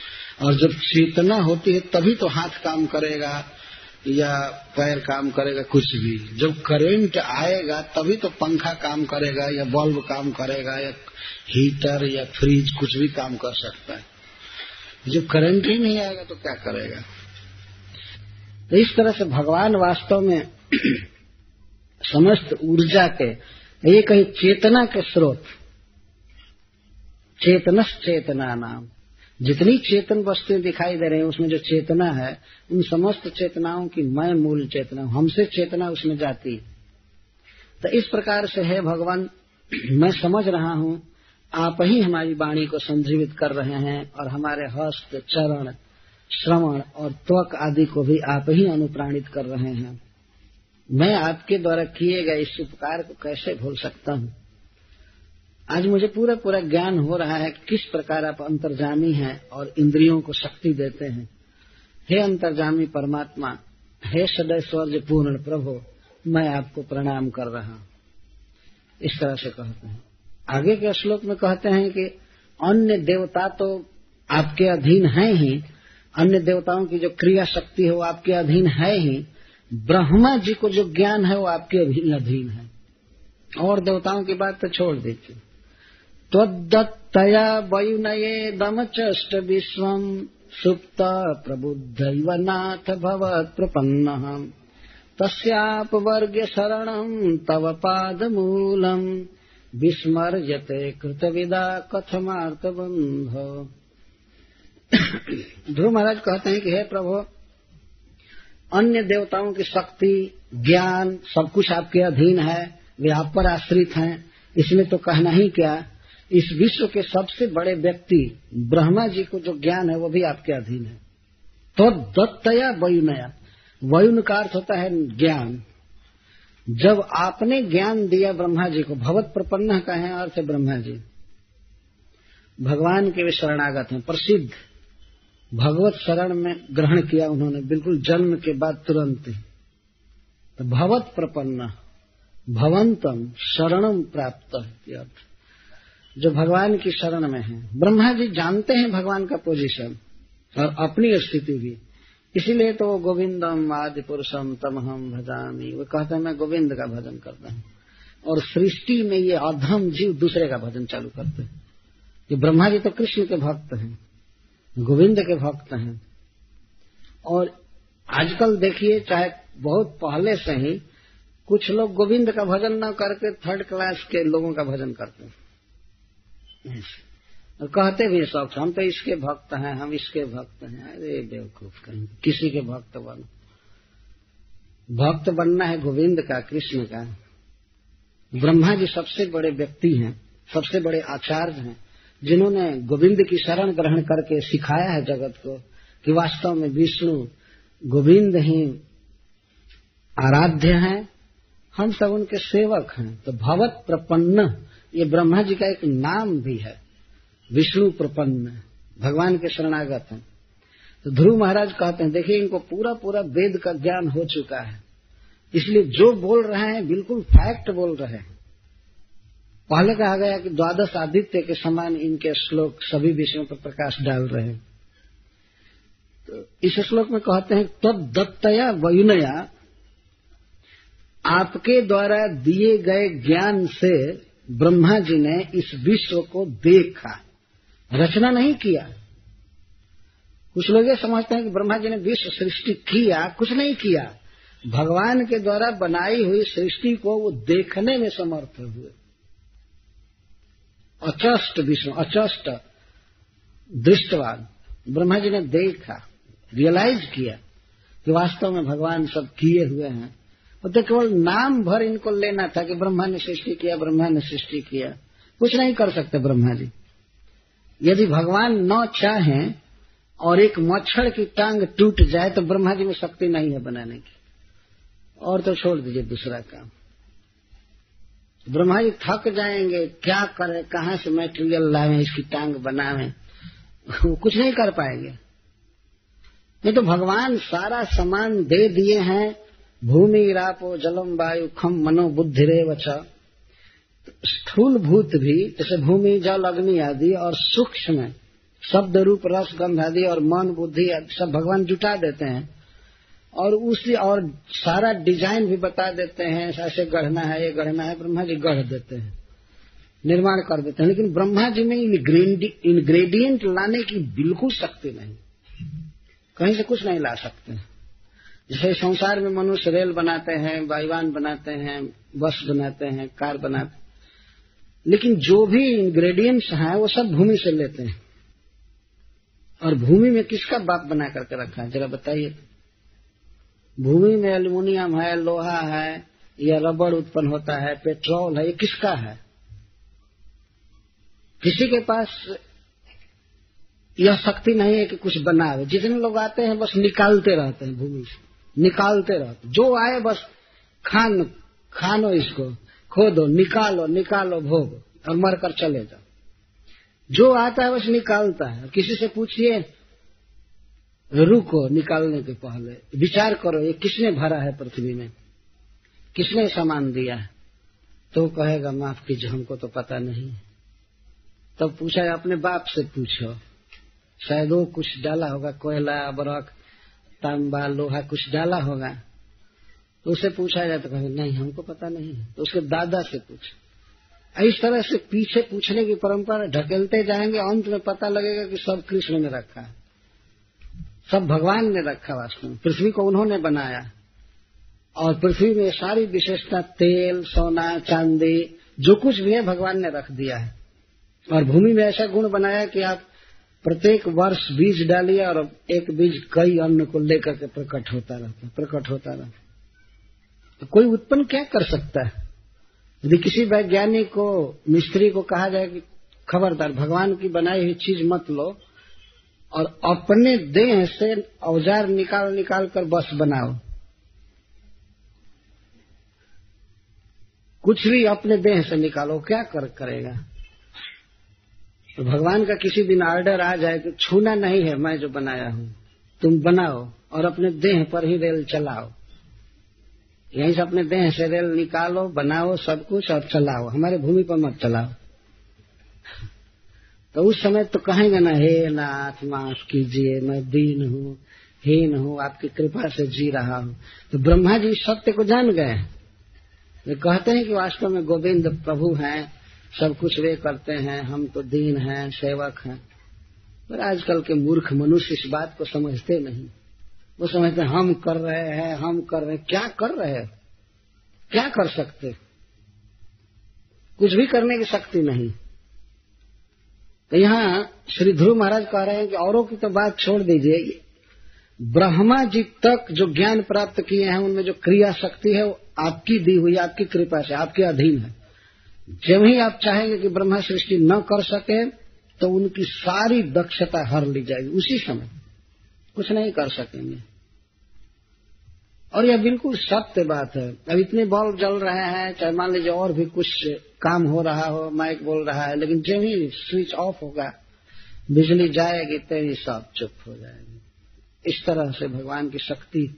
और जब चेतना होती है, तभी तो हाथ काम करेगा। या पैर काम करेगा, कुछ भी। जब करंट आएगा, तभी तो पंखा काम करेगा, या बल्ब काम करेगा, या हीटर या फ्रिज कुछ भी काम कर सकता है। जब करंट ही नहीं आएगा तो क्या करेगा? तो इस तरह से भगवान वास्तव में समस्त ऊर्जा के, ये कहीं चेतना के स्रोत चेतनस चेतना नाम। जितनी चेतन वस्तुएँ दिखाई दे रही हैं, उसमें जो चेतना है, उन समस्त चेतनाओं की मैं मूल चेतना हूँ। हमसे चेतना उसमें जाती तो इस प्रकार से है भगवान, मैं समझ रहा हूँ, आप ही हमारी वाणी को संजीवित कर रहे हैं और हमारे हस्त, चरण, श्रवण और त्वक आदि को भी आप ही अनुप्राणित कर रहे हैं। मैं आपके द्वारा किए गए इस उपकार को कैसे भूल सकता हूँ? आज मुझे पूरा पूरा ज्ञान हो रहा है किस प्रकार आप अंतर्जामी हैं और इंद्रियों को शक्ति देते हैं। हे अंतर्जामी परमात्मा, हे सदैश्वर्य पूर्ण प्रभु, मैं आपको प्रणाम कर रहा हूँ। इस तरह से कहते हैं। आगे के श्लोक में कहते हैं कि अन्य देवता तो आपके अधीन है ही, अन्य देवताओं की जो क्रिया शक्ति है वो आपके अधीन है ही, ब्रह्मा जी को जो ज्ञान है वो आपके अधीन है। और देवताओं की बात तो छोड़ दीजिए। त्वदत्तया वयुनयेदमचष्ट विश्वम् सुप्त प्रबुद्धैव नाथ भवत्प्रपन्नः। तस्यापवर्ग्य शरणम् तव पादमूलम् विस्मर्यते कृतविदा कथमार्तबन्ध। ध्रुव महाराज कहते हैं कि हे प्रभु, अन्य देवताओं की शक्ति, ज्ञान, सब कुछ आपके अधीन है, वे आप पर आश्रित हैं, इसमें तो कहना ही क्या इस विश्व के सबसे बड़े व्यक्ति ब्रह्मा जी को जो ज्ञान है वो भी आपके अधीन है। तो दत्तया वयुनया। वयुन का अर्थ होता है ज्ञान। जब आपने ज्ञान दिया ब्रह्मा जी को भगवत प्रपन्न का है अर्थ ब्रह्मा जी। भगवान के वे शरणागत हैं, प्रसिद्ध। भगवत शरण में ग्रहण किया उन्होंने, बिल्कुल जन्म के बाद तुरंत ही। तो भगवत प्रपन्न, भवंतम शरणम प्राप्त अर्थ। जो भगवान की शरण में है। ब्रह्मा जी जानते हैं भगवान का पोजीशन और अपनी स्थिति भी। इसीलिए तो वो गोविंदम आदि पुरुषम तमहम भजामी। वो कहते हैं, मैं गोविंद का भजन करता हूँ। और सृष्टि में ये अधम जीव दूसरे का भजन चालू करते हैं। कि ब्रह्मा जी तो कृष्ण के भक्त हैं, गोविंद के भक्त हैं। और आजकल देखिए, चाहे बहुत पहले से ही कुछ लोग गोविंद का भजन न करके थर्ड क्लास के लोगों का भजन करते हैं। कहते भी सब, हम तो इसके भक्त हैं, हम इसके भक्त हैं। अरे, बेवकूफ़ कहीं, किसी के भक्त बनो। भक्त बनना है गोविंद का, कृष्ण का। ब्रह्मा जी सबसे बड़े व्यक्ति हैं, सबसे बड़े आचार्य हैं, जिन्होंने गोविंद की शरण ग्रहण करके सिखाया है जगत को कि वास्तव में विष्णु, गोविंद ही आराध्य हैं। हम सब उनके सेवक हैं। तो भवत प्रपन्न ये ब्रह्मा जी का एक नाम भी है। विष्णु प्रपन्न, भगवान के शरणागत हैं। तो ध्रुव महाराज कहते हैं, देखिए, इनको पूरा पूरा वेद का ज्ञान हो चुका है। इसलिए जो बोल रहे हैं, बिल्कुल फैक्ट बोल रहे हैं। पहले कहा गया कि द्वादश आदित्य के समान इनके श्लोक सभी विषयों पर प्रकाश डाल रहे हैं। तो इस श्लोक में कहते हैं, तब दत्तया वयुनया, आपके द्वारा दिए गए ज्ञान से ब्रह्मा जी ने इस विश्व को देखा, रचना नहीं किया। कुछ लोग ये समझते हैं कि ब्रह्मा जी ने विश्व सृष्टि किया, कुछ नहीं किया। भगवान के द्वारा बनाई हुई सृष्टि को वो देखने में समर्थ हुए। अचस्ट विष्णु अचस्ट दृष्टवाद ब्रह्मा जी ने देखा रियलाइज़ किया कि वास्तव में भगवान सब किए हुए हैं। तो केवल नाम भर इनको लेना था कि ब्रह्मा ने सृष्टि किया ब्रह्मा ने सृष्टि किया। कुछ नहीं कर सकते ब्रह्मा जी यदि भगवान न चाहें और एक मच्छर की टांग टूट जाए तो ब्रह्मा जी में शक्ति नहीं है बनाने की। और तो छोड़ दीजिए दूसरा काम। ब्रह्मा जी थक जाएँगे, क्या करें, कहाँ से मेटेरियल लावे, इसकी टांग बनावे? वो कुछ नहीं कर पाएँगे। नहीं तो भगवान सारा सामान दे दिए हैं भूमि रापो जलम वायु खम मनो बुद्धि रे वचा स्थूल भूत भी, जैसे भूमि, जल, अग्नि आदि, और सूक्ष्म शब्द, रूप, रस, गंध आदि, और मन, बुद्धि सब भगवान जुटा देते हैं। और उसी, और सारा डिज़ाइन भी बता देते हैं, ऐसे गढ़ना है, ये गढ़ना है, ब्रह्मा जी गढ़ देते हैं। निर्माण कर देते हैं। लेकिन ब्रह्मा जी में इंग्रेडिएंट लाने की बिल्कुल शक्ति नहीं। कहीं से कुछ नहीं ला सकते। जैसे संसार में मनुष्य रेल बनाते हैं वायुवान बनाते हैं, बस बनाते हैं, कार बनाते हैं। लेकिन जो भी इंग्रेडिएंट्स हैं, वो सब भूमि से लेते हैं। और भूमि में किसका बाप बना करके रखा है? जरा बताइए। भूमि में एल्यूमिनियम है, लोहा है, या रबड़ उत्पन्न होता है पेट्रोल है, ये किसका है? किसी के पास यह शक्ति नहीं है कि कुछ बनावे। जितने लोग आते हैं, बस निकालते रहते हैं भूमि से। निकालते रहो जो आए बस खान, खानो इसको, खोदो, निकालो निकालो भोग, और मरकर चले जाओ। जो आता है बस निकालता है। किसी से पूछिए, रुको निकालने के पहले। विचार करो, ये किसने भरा है पृथ्वी में? किसने सामान दिया है? तो कहेगा, माफ़ कीजिए, हमको तो पता नहीं। तब पूछा, अपने बाप से पूछो। शायद वो कुछ डाला होगा, कोयला बरक तांबा लोहा कुछ डाला होगा। तो उसे पूछा जाए तो कहे नहीं, हमको पता नहीं तो उसके दादा से पूछ। इस तरह से पीछे पूछने की परंपरा ढकेलते जाएँगे, अंत में पता लगेगा कि सब कृष्ण ने रखा सब भगवान ने रखा वास्तव में। पृथ्वी को उन्होंने बनाया। और पृथ्वी में सारी विशेषता, तेल, सोना, चांदी, जो कुछ भी है, भगवान ने रख दिया है। और भूमि में ऐसा गुण बनाया कि आप प्रत्येक वर्ष बीज डालिए और एक बीज कई अन्न को लेकर के प्रकट होता रहता, प्रकट होता रहता। तो कोई उत्पन्न क्या कर सकता है? यदि किसी वैज्ञानिक को, मिस्त्री को कहा जाए कि, खबरदार, भगवान की बनाई हुई चीज़ मत लो और अपने देह से औज़ार निकाल निकाल कर बस बनाओ। कुछ भी अपने देह से निकालो, क्या कर, करेगा? तो भगवान का किसी दिन ऑर्डर आ जाए कि छूना नहीं है, मैं जो बनाया हूँ, तुम बनाओ और अपने देह पर ही रेल चलाओ। यहीं से अपने देह से रेल निकालो, बनाओ सब कुछ और चलाओ। हमारे भूमि पर मत चलाओ। तो उस समय तो कहेंगे ना, हे नाथ, माफ़ कीजिए, मैं दीन हूँ, हीन हूँ, आपकी कृपा से जी रहा हूँ। तो ब्रह्मा जी सत्य को जान गए। वे कहते हैं कि वास्तव में गोविंद प्रभु हैं। सब कुछ वे करते हैं, हम तो दीन हैं, सेवक हैं। पर आजकल के मूर्ख मनुष्य इस बात को समझते नहीं। वो समझते हम कर रहे हैं, हम कर रहे हैं। क्या कर रहे हैं? क्या कर सकते? कुछ भी करने की शक्ति नहीं। तो यहाँ श्री ध्रुव महाराज कह रहे हैं कि औरों की तो बात छोड़ दीजिए। ब्रह्मा जी तक जो ज्ञान प्राप्त किए हैं, उनमें जो क्रिया शक्ति है, वो आपकी दी हुई आपकी कृपा से, आपके अधीन है। जब ही आप चाहेंगे कि ब्रह्मा सृष्टि न कर सके तो उनकी सारी दक्षता हर ली जाएगी। उसी समय कुछ नहीं कर सकेंगे। और यह बिल्कुल सत्य बात है। अब इतने बल्ब जल रहे हैं, चाहे मान लीजिए और भी कुछ काम हो रहा हो, माइक बोल रहा है, लेकिन जब ही स्विच ऑफ़ होगा, बिजली जाएगी तो ही सब चुप हो जाएगी। इस तरह से भगवान की शक्ति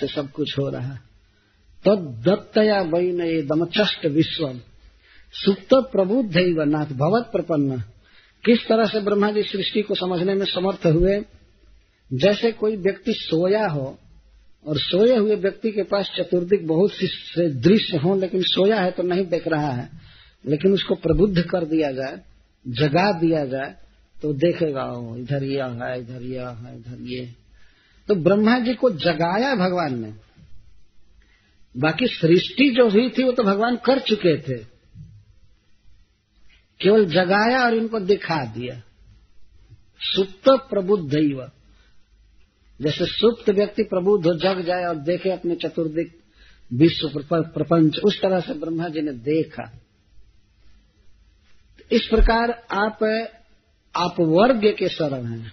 से सब कुछ हो रहा है। तो दत्तया वही न ये दमचष्ट विश्व सुप्त प्रबुद्ध नाथ भवत प्रपन्न। किस तरह से ब्रह्मा जी सृष्टि को समझने में समर्थ हुए? जैसे कोई व्यक्ति सोया हो, और सोए हुए व्यक्ति के पास चतुर्दिक बहुत सी दृश्य हो, लेकिन सोया है तो नहीं देख रहा है, लेकिन उसको प्रबुद्ध कर दिया जाए, जगा दिया जाए तो देखेगा वो इधर यह है, इधर यह है, इधर ये। तो ब्रह्मा जी को जगाया भगवान ने। बाकी सृष्टि जो हुई थी, वो तो भगवान कर चुके थे। केवल जगाया और इनको दिखा दिया। सुप्त प्रबुद्ध जैसे सुप्त व्यक्ति प्रबुद्ध हो, जग जाए और देखे अपने चतुर्दिक विश्व प्रपंच। उस तरह से ब्रह्मा जी ने देखा। इस प्रकार आप अपवर्ग के शरण हैं।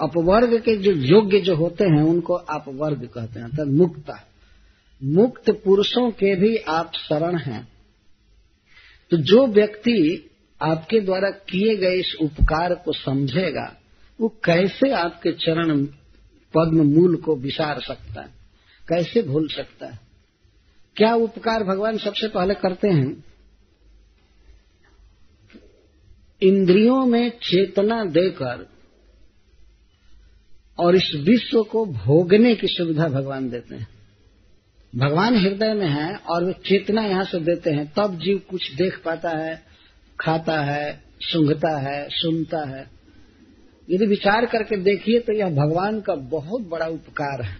अपवर्ग के जो योग्य जो होते हैं, उनको आप वर्ग कहते हैं, अर्थात मुक्ता। मुक्त पुरुषों के भी आप शरण हैं। तो जो व्यक्ति आपके द्वारा किए गए इस उपकार को समझेगा, वो कैसे आपके चरण पद्म मूल को विसार सकता है? कैसे भूल सकता है? क्या उपकार भगवान सबसे पहले करते हैं? इंद्रियों में चेतना देकर और इस विश्व को भोगने की सुविधा भगवान देते हैं। भगवान हृदय में है और वे चेतना यहाँ से देते हैं, तब जीव कुछ देख पाता है खाता है, सूंघता है, सुनता है। यदि विचार करके देखिए तो यह भगवान का बहुत बड़ा उपकार है।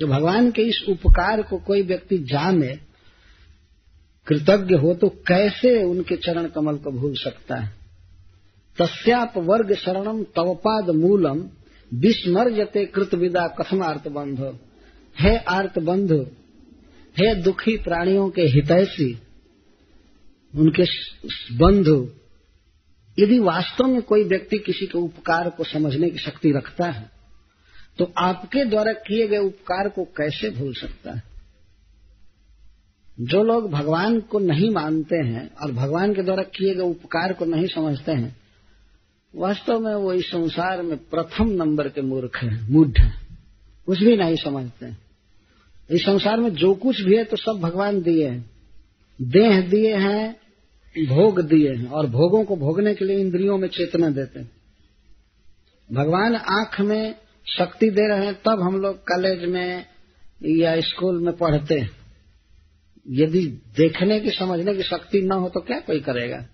जो भगवान के इस उपकार को कोई व्यक्ति जाने, कृतज्ञ हो तो कैसे उनके चरण कमल को भूल सकता है? तस्याप वर्ग शरणम तवपाद मूलम विस्मर्जते कृत विदा कथम आर्त बंधु हे आर्त बंधु हे दुखी प्राणियों के हितैषी उनके बंधु, यदि वास्तव में कोई व्यक्ति किसी के उपकार को समझने की शक्ति रखता है तो आपके द्वारा किए गए उपकार को कैसे भूल सकता है? जो लोग भगवान को नहीं मानते हैं और भगवान के द्वारा किए गए उपकार को नहीं समझते हैं, वास्तव में वो इस संसार में प्रथम नंबर के मूर्ख हैं, मूढ़ हैं, कुछ भी नहीं समझते इस संसार में जो कुछ भी है तो सब भगवान दिए हैं। देह दिए हैं भोग दिए हैं और भोगों को भोगने के लिए इंद्रियों में चेतना देते हैं। भगवान आँख में शक्ति दे रहे हैं, तब हम लोग कॉलेज में या स्कूल में पढ़ते हैं। यदि देखने की, समझने की शक्ति न हो तो क्या कोई करेगा?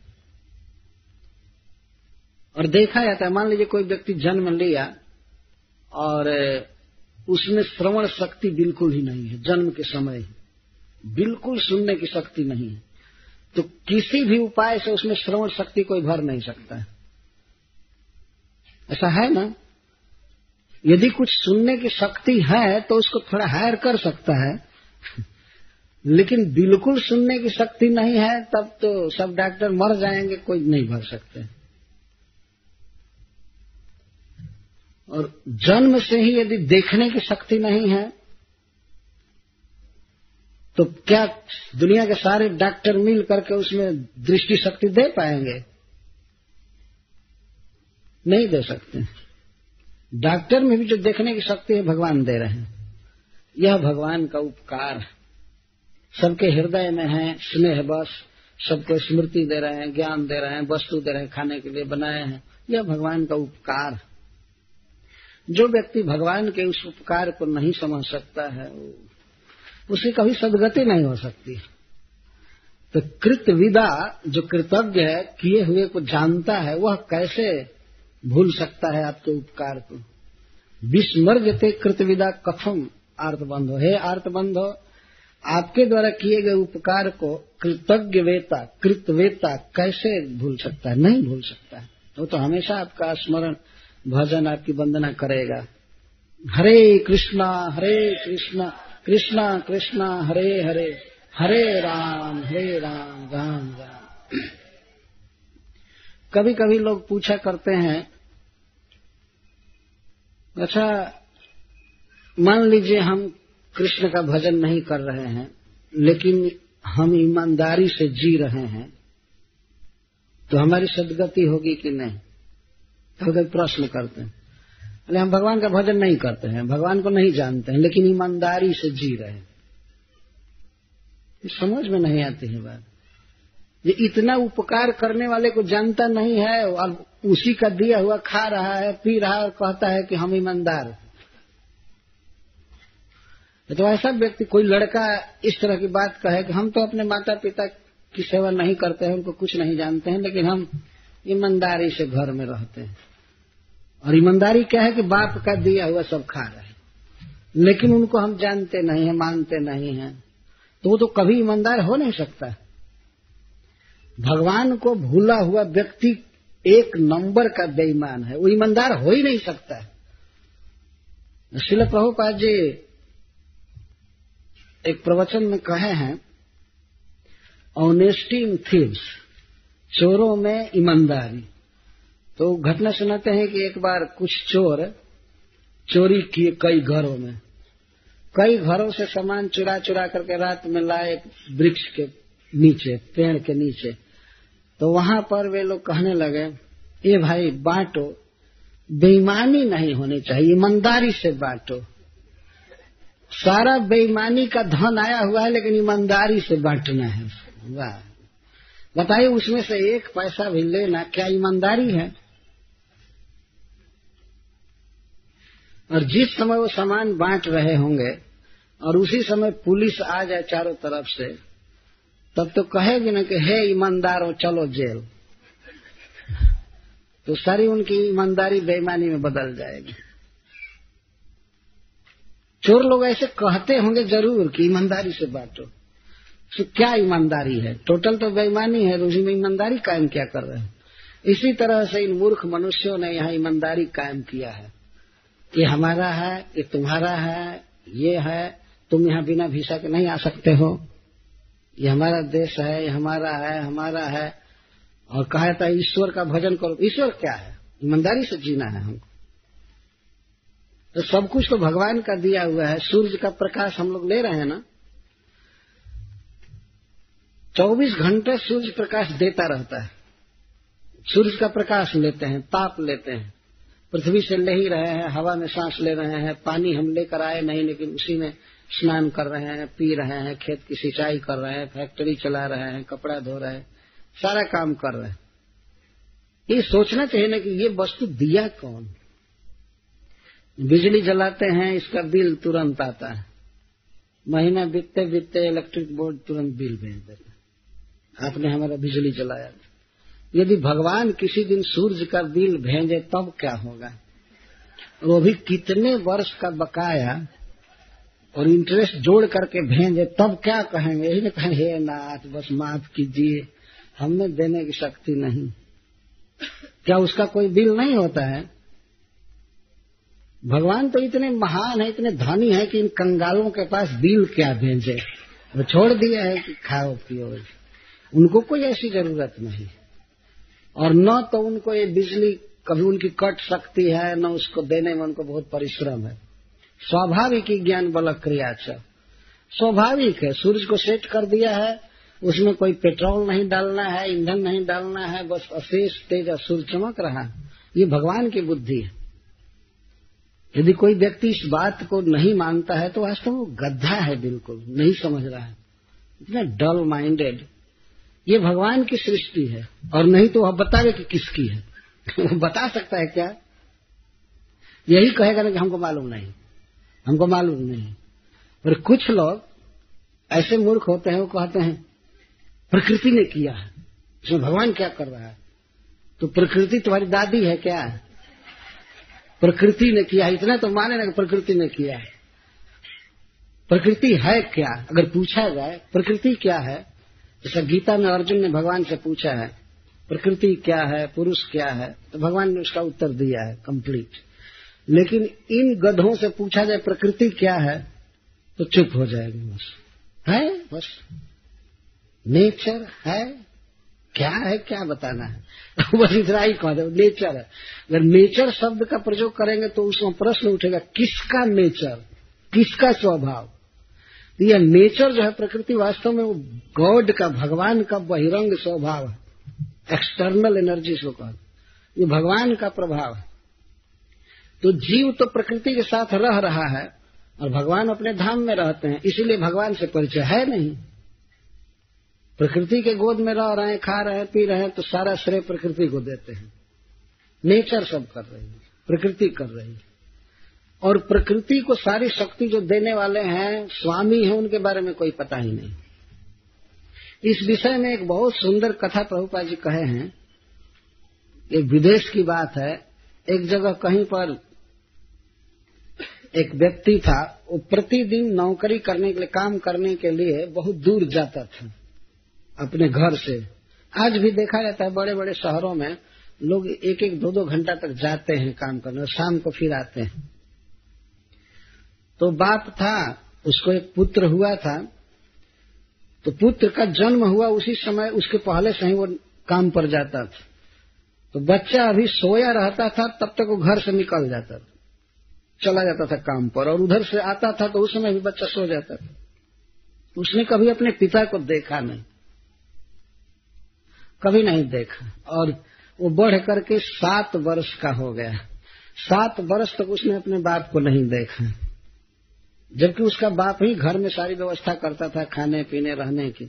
और देखा जाता है, मान लीजिए कोई व्यक्ति जन्म लिया और उसमें श्रवण शक्ति बिल्कुल ही नहीं है, जन्म के समय बिल्कुल सुनने की शक्ति नहीं है। तो किसी भी उपाय से उसमें श्रवण शक्ति कोई भर नहीं सकता है। ऐसा है ना? यदि कुछ सुनने की शक्ति है तो उसको थोड़ा हायर कर सकता है। लेकिन बिल्कुल सुनने की शक्ति नहीं है, तब तो सब डॉक्टर मर जाएँगे, कोई नहीं भर सकते। और जन्म से ही यदि देखने की शक्ति नहीं है तो क्या दुनिया के सारे डॉक्टर मिल करके उसमें दृष्टि शक्ति दे पाएँगे? नहीं दे सकते। डॉक्टर में भी जो देखने की शक्ति है, भगवान दे रहे हैं। यह भगवान का उपकार सबके हृदय में है, स्नेह बस, सबको स्मृति दे रहे हैं, ज्ञान दे रहे हैं, वस्तु दे रहे हैं, खाने के लिए बनाए हैं। यह भगवान का उपकार जो व्यक्ति भगवान के उस उपकार को नहीं समझ सकता है उसे कभी सदगति नहीं हो सकती। तो कृत विदा जो कृतज्ञ है, किए हुए को जानता है, वह कैसे भूल सकता है आपके उपकार को? विस्मर्जते कृतविदा कथम आर्तबंधो। हे आर्तबंधो, आपके द्वारा किए गए उपकार को कृतज्ञ वेता कृतवेता कैसे भूल सकता है? नहीं भूल सकता है। वो तो हमेशा आपका स्मरण, भजन आपकी वंदना करेगा। हरे कृष्णा हरे कृष्णा। कृष्णा कृष्णा, हरे हरे। हरे राम हरे राम राम राम। कभी कभी लोग पूछा करते हैं अच्छा मान लीजिए हम कृष्ण का भजन नहीं कर रहे हैं, लेकिन हम ईमानदारी से जी रहे हैं तो हमारी सदगति होगी कि नहीं? कभी प्रश्न करते हैं अरे हम भगवान का भजन नहीं करते हैं, भगवान को नहीं जानते हैं, लेकिन ईमानदारी से जी रहे हैं। समझ में नहीं आती है बात। ये इतना उपकार करने वाले को जानता नहीं है, और उसी का दिया हुआ खा रहा है, पी रहा है और कहता है कि हम ईमानदार तो ऐसा व्यक्ति, कोई लड़का इस तरह की बात कहे कि हम तो अपने माता पिता की सेवा नहीं करते हैं, उनको कुछ नहीं जानते हैं, लेकिन हम ईमानदारी से घर में रहते हैं। और ईमानदारी क्या है कि बाप का दिया हुआ सब खा रहे हैं। लेकिन उनको हम जानते नहीं है, मानते नहीं हैं। तो वो तो कभी ईमानदार हो नहीं सकता। भगवान को भूला हुआ व्यक्ति एक नंबर का बेईमान है। वो ईमानदार हो ही नहीं सकता। शिल प्रभुपाद जी एक प्रवचन में कहे हैं ऑनेस्टी इन थीव्स चोरों में ईमानदारी। तो घटना सुनाते हैं कि एक बार कुछ चोर चोरी किए कई घरों में। कई घरों से सामान चुरा चुरा करके रात में लाए वृक्ष के नीचे, पेड़ के नीचे। तो वहाँ पर वे लोग कहने लगे ये भाई, बांटो। बेईमानी नहीं होनी चाहिए, ईमानदारी से बांटो। सारा बेईमानी का धन आया हुआ है, लेकिन ईमानदारी से बांटना है। वाह। बताइए, उसमें से एक पैसा भी लेना क्या ईमानदारी है? और जिस समय वो सामान बांट रहे होंगे और उसी समय पुलिस आ जाए चारों तरफ़ से, तब तो कहेगी ना कि, हे ईमानदार हो चलो जेल। तो सारी उनकी ईमानदारी बेईमानी में बदल जाएगी। चोर लोग ऐसे कहते होंगे ज़रूर कि ईमानदारी से बांटो। तो क्या ईमानदारी है? टोटल तो बेईमानी है, उसी में ईमानदारी कायम क्या कर रहे हैं? इसी तरह से इन मूर्ख मनुष्यों ने यहाँ ईमानदारी कायम किया है। ये हमारा है, ये तुम्हारा है, ये है, तुम यहाँ बिना वीसा के नहीं आ सकते हो। ये हमारा देश है, ये हमारा है हमारा है। और कहा जाता है, ईश्वर का भजन करो। ईश्वर क्या है? ईमानदारी से जीना है हमको। तो सब कुछ तो भगवान का दिया हुआ है। सूर्य का प्रकाश हम लोग ले रहे हैं ना। चौबीस घंटे सूर्य प्रकाश देता रहता है। सूर्य का प्रकाश लेते हैं, ताप लेते हैं। पृथ्वी से ले ही रहे हैं, हवा में सांस ले रहे हैं, पानी हम लेकर आए नहीं लेकिन उसी में स्नान कर रहे हैं, पी रहे हैं, खेत की सिंचाई कर रहे हैं, फैक्ट्री चला रहे हैं, कपड़ा धो रहे हैं, सारा काम कर रहे हैं। ये सोचना चाहिए ना कि ये वस्तु दिया कौन? बिजली जलाते हैं, इसका बिल तुरंत आता है। महीना बीतते बीतते इलेक्ट्रिक बोर्ड तुरंत बिल भेज देता आपने हमारा बिजली जलाया यदि भगवान किसी दिन सूर्य का बिल भेजे, तब क्या होगा? वो भी कितने वर्ष का बकाया और इंटरेस्ट जोड़ करके भेजे, तब क्या कहेंगे? यही कहें हे नाथ, बस माफ़ कीजिए, हमने देने की शक्ति नहीं। क्या उसका कोई बिल नहीं होता है? भगवान तो इतने महान है, इतने धनी है कि इन कंगालों के पास बिल क्या भेजे? वो छोड़ दिया है कि खाओ, पियो। उनको कोई ऐसी ज़रूरत नहीं। और न तो उनको ये बिजली कभी उनकी कट सकती है, न उसको देने में उनको बहुत परिश्रम है। स्वाभाविक ही ज्ञान बल क्रिया स्वाभाविक है, सूरज को सेट कर दिया है, उसमें कोई पेट्रोल नहीं डालना है, ईंधन नहीं डालना है, बस अशेष तेज सूर्य चमक रहा है। ये भगवान की बुद्धि है। यदि कोई व्यक्ति इस बात को नहीं मानता है तो वास्तव में गद्दा है बिल्कुल, नहीं समझ रहा है। इतना डल माइंडेड ये भगवान की सृष्टि है। और नहीं तो वह बतावे कि किसकी है। वो बता सकता है क्या? यही कहेगा ना कि हमको मालूम नहीं। हमको मालूम नहीं। और कुछ लोग ऐसे मूर्ख होते हैं, वो कहते हैं, प्रकृति ने किया है। इसमें भगवान क्या कर रहा है? तो प्रकृति तुम्हारी दादी है क्या? प्रकृति ने किया है। इतना तो माने ना कि प्रकृति ने किया है। प्रकृति है क्या? अगर पूछा जाए, प्रकृति क्या है? जैसा गीता में अर्जुन ने भगवान से पूछा है, प्रकृति क्या है, पुरुष क्या है? तो भगवान ने उसका उत्तर दिया है कंप्लीट लेकिन इन गधों से पूछा जाए, प्रकृति क्या है? तो चुप हो जाएगी बस। है? बस। नेचर है? क्या है? क्या बताना है? बस इतना ही कह दो, नेचर है। अगर नेचर शब्द का प्रयोग करेंगे तो उसमें प्रश्न उठेगा, किसका नेचर? किसका स्वभाव? यह नेचर जो है प्रकृति वास्तव में वो गॉड का, भगवान का बहिरंग स्वभाव है। एक्सटर्नल एनर्जी को कहा। ये भगवान का प्रभाव है। तो जीव तो प्रकृति के साथ रह रहा है और भगवान अपने धाम में रहते हैं, इसीलिए भगवान से परिचय है नहीं। प्रकृति के गोद में रह रहे हैं, खा रहे हैं, पी रहे हैं तो सारा श्रेय प्रकृति को देते हैं। नेचर सब कर रही है, प्रकृति कर रही है। और प्रकृति को सारी शक्ति जो देने वाले हैं, स्वामी हैं, उनके बारे में कोई पता ही नहीं। इस विषय में एक बहुत सुंदर कथा प्रभुपा जी कहे हैं। एक विदेश की बात है। एक जगह कहीं पर एक व्यक्ति था, वो प्रतिदिन नौकरी करने के लिए, काम करने के लिए बहुत दूर जाता था, अपने घर से। आज भी देखा जाता है बड़े बड़े शहरों में लोग एक एक दो दो घंटा तक जाते हैं काम करने, और शाम को फिर आते हैं। तो बाप था, उसको एक पुत्र हुआ था। तो पुत्र का जन्म हुआ उसी समय, उसके पहले से ही वो काम पर जाता था। तो बच्चा अभी सोया रहता था, तब तक वो घर से निकल जाता था। चला जाता था काम पर और उधर से आता था तो उस समय भी बच्चा सो जाता था। उसने कभी अपने पिता को देखा नहीं। कभी नहीं देखा। और वो बढ़ करके सात वर्ष का हो गया। सात वर्ष तक उसने अपने बाप को नहीं देखा। जबकि उसका बाप ही घर में सारी व्यवस्था करता था खाने, पीने, रहने की।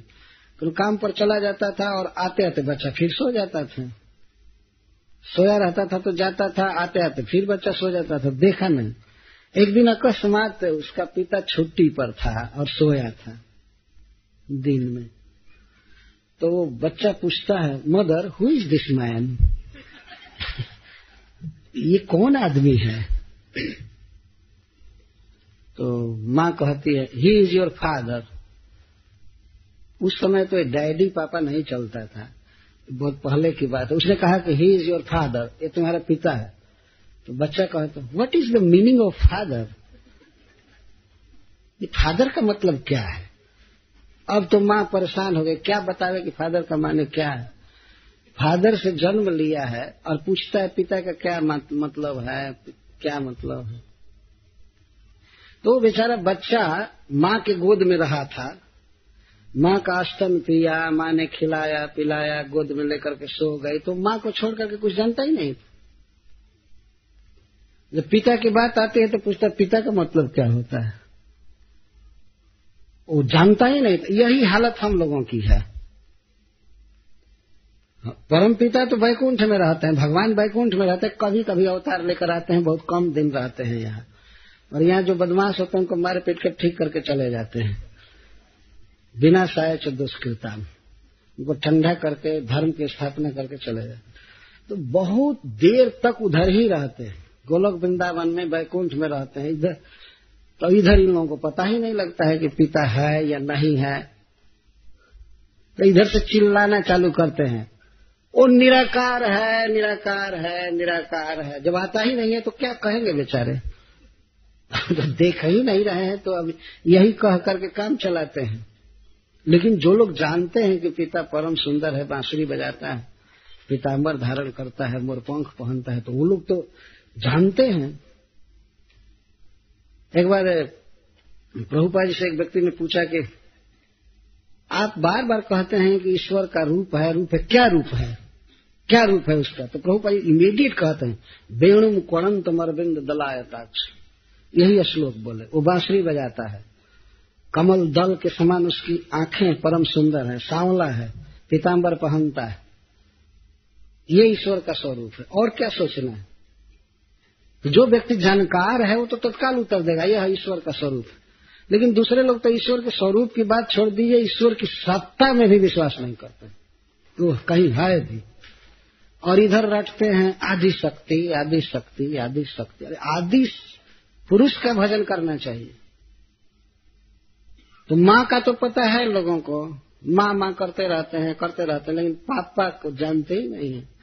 तो काम पर चला जाता था और आते आते बच्चा फिर सो जाता था। सोया रहता था तो जाता था, आते आते फिर बच्चा सो जाता था। देखा नहीं। एक दिन अकस्मात उसका पिता छुट्टी पर था और सोया था दिन में। तो वो बच्चा पूछता है, mother who is this man ये कौन आदमी है? तो माँ कहती है ही इज़ योर फादर उस समय तो डैडी पापा नहीं चलता था। बहुत पहले की बात है। उसने कहा कि ही इज़ योर फादर ये तुम्हारा पिता है। तो बच्चा कहता what is the meaning of father ये फादर का मतलब क्या है? अब तो माँ परेशान हो गई। क्या बतावे कि फादर का माने क्या है? फादर से जन्म लिया है और पूछता है, पिता का क्या मतलब है? क्या मतलब है? तो बेचारा बच्चा माँ के गोद में रहा था। माँ का स्तन पिया, माँ ने खिलाया, पिलाया, गोद में लेकर के सो गई। तो माँ को छोड़ करके कुछ जानता ही नहीं था। जब पिता की बात आती है तो पूछता पिता का मतलब क्या होता है? वो जानता ही नहीं यही हालत हम लोगों की है। परम पिता तो वैकुंठ में रहते हैं, भगवान वैकुंठ में रहते हैं कभी कभी अवतार लेकर आते हैं, बहुत कम दिन रहते हैं यहाँ। और यहाँ जो बदमाश होते हैं, उनको मारे पीट कर ठीक करके चले जाते हैं। बिना साय दुष्कृता। उनको ठंडा करके, धर्म की स्थापना करके चले जाते तो बहुत देर तक उधर ही रहते हैं। गोलोक वृंदावन में वैकुंठ में रहते हैं। इधर तो इधर इन लोगों को पता ही नहीं लगता है कि पिता है या नहीं है। तो इधर से चिल्लाना चालू करते हैं। वो निराकार है निराकार है निराकार है। जब आता ही नहीं है तो क्या कहेंगे बेचारे? तो देख ही नहीं रहे हैं तो अब यही कह करके काम चलाते हैं। लेकिन जो लोग जानते हैं कि पिता परम सुंदर है, बांसुरी बजाता है, पिताम्बर धारण करता है, मोरपंख पहनता है तो वो लोग तो जानते हैं। एक बार प्रभुपा जी से एक व्यक्ति ने पूछा कि, आप बार बार कहते हैं कि ईश्वर का रूप है रूप है, क्या रूप है? क्या रूप है उसका? तो प्रभुपा जी इमीडिएट कहते हैं वेणुम कणंत मरबिंद दलायताक्ष। यही श्लोक बोले। वो बांसुरी बजाता है। कमल दल के समान उसकी आँखें परम सुंदर है, सांवला है पीताम्बर पहनता है। ये ईश्वर का स्वरूप है। और क्या सोचना है? जो व्यक्ति जानकार है, वो तो तत्काल उत्तर देगा, यह ईश्वर का स्वरूप लेकिन दूसरे लोग तो ईश्वर के स्वरूप की बात छोड़ दीजिए ईश्वर की सत्ता में भी विश्वास नहीं करते। तो कहीं है भी। और इधर रटते हैं आदि शक्ति आदि शक्ति आदि शक्ति अरे आदि पुरुष का भजन करना चाहिए। तो माँ का तो पता है लोगों को, माँ माँ करते रहते हैं, करते रहते हैं, लेकिन पापा को जानते ही नहीं है।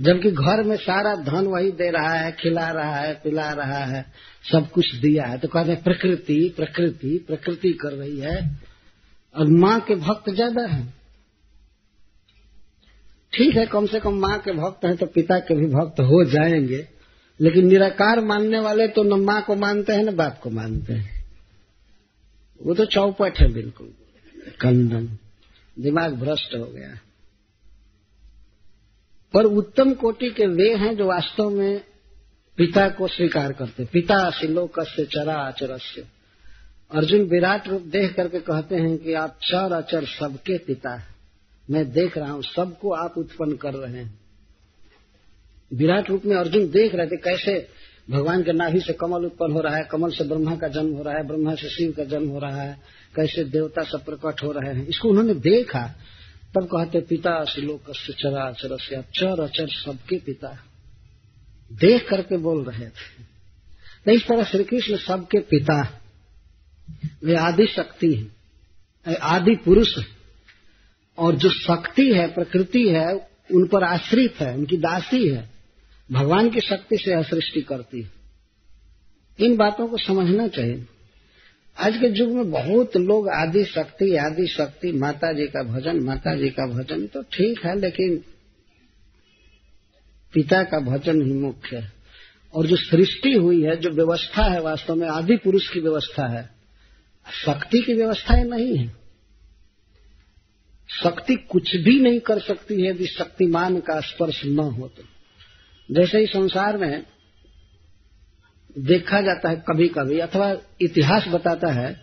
जबकि घर में सारा धन वही दे रहा है, खिला रहा है, पिला रहा है, सब कुछ दिया है। तो कहते हैं, प्रकृति प्रकृति प्रकृति कर रही है, और माँ के भक्त ज़्यादा है। ठीक है, कम से कम माँ के भक्त हैं तो पिता के भी भक्त हो जाएँगे। लेकिन निराकार मानने वाले तो न माँ को मानते हैं, न बाप को मानते हैं। वो तो चौपट है बिल्कुल। कंदन। दिमाग भ्रष्ट हो गया। पर उत्तम कोटि के वे हैं जो वास्तव में पिता को स्वीकार करते पिता शिलोक से चरा अचरस्य अर्जुन विराट रूप देख करके कहते हैं कि आप चर अचर सबके पिता मैं देख रहा हूँ, सबको आप उत्पन्न कर रहे हैं। विराट रूप में अर्जुन देख रहे थे कैसे भगवान के नाभि से कमल उत्पन्न हो रहा है, कमल से ब्रह्मा का जन्म हो रहा है, ब्रह्मा से शिव का जन्म हो रहा है, कैसे देवता सब प्रकट हो रहे हैं, इसको उन्होंने देखा। तब कहते, पिता श्लोक चरा अचर से चर, अचर, सबके पिता। देख करके बोल रहे थे। तो इस तरह श्री कृष्ण सबके पिता वे आदि शक्ति है। आदि पुरुष और जो शक्ति है, प्रकृति है, उन पर आश्रित है, उनकी दासी है। भगवान की शक्ति से सृष्टि करती है। इन बातों को समझना चाहिए। आज के युग में बहुत लोग आदि शक्ति आदि शक्ति माता जी का भजन माता जी का भजन तो ठीक है, लेकिन पिता का भजन ही मुख्य है। और जो सृष्टि हुई है, जो व्यवस्था है वास्तव में, आदि पुरुष की व्यवस्था है, शक्ति की व्यवस्था नहीं है। शक्ति कुछ भी नहीं कर सकती है, यदि शक्तिमान का स्पर्श न हो तो। जैसे ही संसार में देखा जाता है कभी कभी अथवा इतिहास बताता है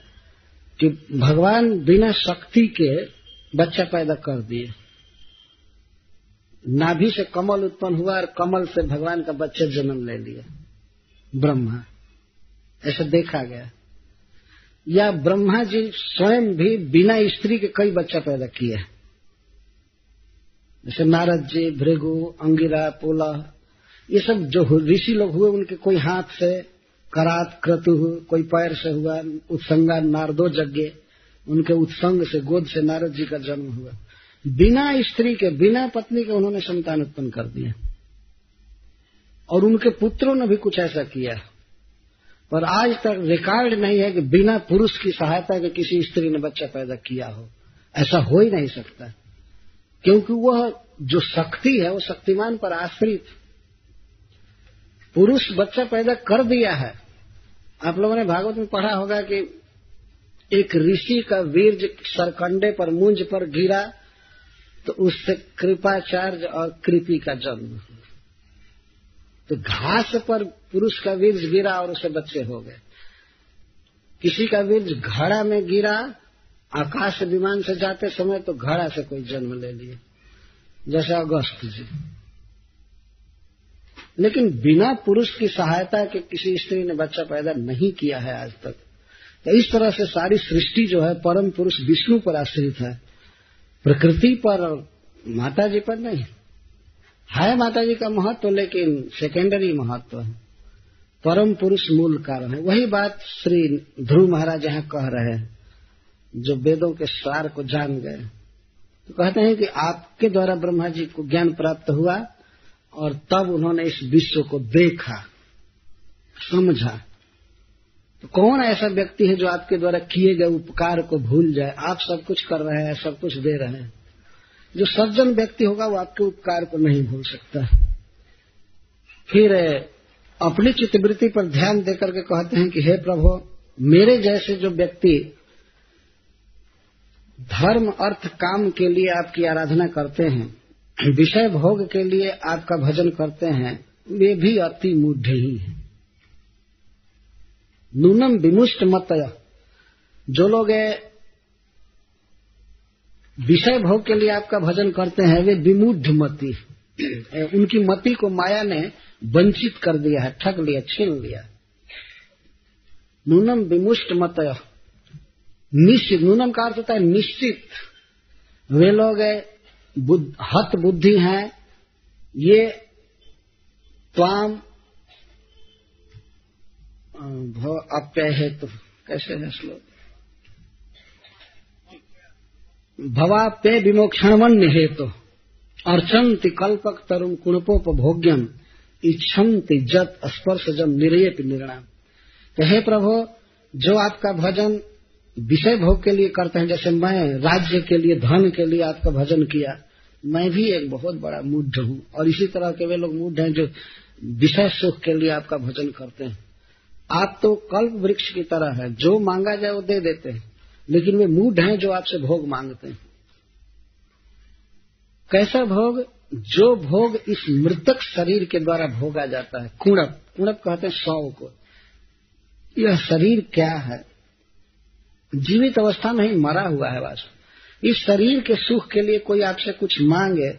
कि भगवान बिना शक्ति के बच्चा पैदा कर दिए। नाभि से कमल उत्पन्न हुआ और कमल से भगवान का बच्चा जन्म ले लिया। ब्रह्मा। ऐसा देखा गया। या ब्रह्मा जी स्वयं भी बिना स्त्री के कई बच्चा पैदा किए जैसे नारद जी, भृगु, अंगिरा, पोला ये सब जो ऋषि लोग हुए, उनके कोई हाथ से करात क्रतु कोई पैर से हुआ, उत्संगा नारदो यज्ञ उनके उत्संग से, गोद से नारद जी का जन्म हुआ। बिना स्त्री के, बिना पत्नी के उन्होंने संतान उत्पन्न कर दिया। और उनके पुत्रों ने भी कुछ ऐसा किया। पर आज तक रिकॉर्ड नहीं है कि बिना पुरुष की सहायता के किसी स्त्री ने बच्चा पैदा किया हो। ऐसा हो ही नहीं सकता। क्योंकि वह जो शक्ति है, वो शक्तिमान पर आश्रित पुरुष बच्चा पैदा कर दिया है। आप लोगों ने भागवत में पढ़ा होगा कि एक ऋषि का वीर्ज सरकंडे पर मुंज पर गिरा तो उससे कृपाचार्य और कृपी का जन्म। तो घास पर पुरुष का वीर्ज गिरा और उसे बच्चे हो गए। किसी का वीर्ज घड़ा में गिरा, आकाश विमान से जाते समय तो घड़ा से कोई जन्म ले लिया जैसे अगस्त जी। लेकिन बिना पुरुष की सहायता के किसी स्त्री ने बच्चा पैदा नहीं किया है आज तक। तो इस तरह से सारी सृष्टि जो है, परम पुरुष विष्णु पर आश्रित है। प्रकृति पर और माता जी पर नहीं। है माता जी का महत्व, लेकिन सेकेंडरी महत्व है। परम पुरुष मूल कारण है। वही बात श्री ध्रुव महाराज यहाँ कह रहे हैं, जो वेदों के सार को जान गए। तो कहते हैं कि आपके द्वारा ब्रह्मा जी को ज्ञान प्राप्त हुआ और तब उन्होंने इस विश्व को देखा, समझा। तो कौन ऐसा व्यक्ति है जो आपके द्वारा किए गए उपकार को भूल जाए? आप सब कुछ कर रहे हैं, सब कुछ दे रहे हैं। जो सज्जन व्यक्ति होगा, वो आपके उपकार को नहीं भूल सकता। फिर अपनी चित्तवृत्ति पर ध्यान देकर के कहते हैं कि, हे प्रभु, मेरे जैसे जो व्यक्ति धर्म, अर्थ, काम के लिए आपकी आराधना करते हैं विषय भोग के लिए आपका भजन करते हैं, वे भी अति मूढ़ ही हैं। नूनम विमुष्ट मत जो लोग विषय भोग के लिए आपका भजन करते हैं, वे विमुढ़ मति उनकी मति को माया ने वंचित कर दिया है, ठग लिया, छीन लिया। नूनम विमुष्ट मत निश्चित, नूनम का अर्थ होता है निश्चित। वे लोग हत बुद्धि हैं, ये त्वाम भव अप्यय हेतु कैसे है श्लोक? भवाप्य विमोक्षणवन्य हेतु अर्चंति कल्पक तरुण कुणपोपभोग्यम, इच्छन्ति जत स्पर्श जम निर्यप निर्णाम। तो हे प्रभु, जो आपका भजन विषय भोग के लिए करते हैं, जैसे मैं राज्य के लिए, धन के लिए आपका भजन किया मैं भी एक बहुत बड़ा मूढ़ हूँ। और इसी तरह के वे लोग मूढ़ हैं जो विषय सुख के लिए आपका भजन करते हैं। आप तो कल्प वृक्ष की तरह है। जो मांगा जाए वो दे देते हैं। लेकिन वे मूड हैं जो आपसे भोग मांगते हैं। कैसा भोग? जो भोग इस मृतक शरीर के द्वारा भोगा जाता है। कुणप कुणप कहते हैं सौ को। यह शरीर क्या है? जीवित अवस्था में ही मरा हुआ है वास्तव इस शरीर के सुख के लिए कोई आपसे कुछ मांगे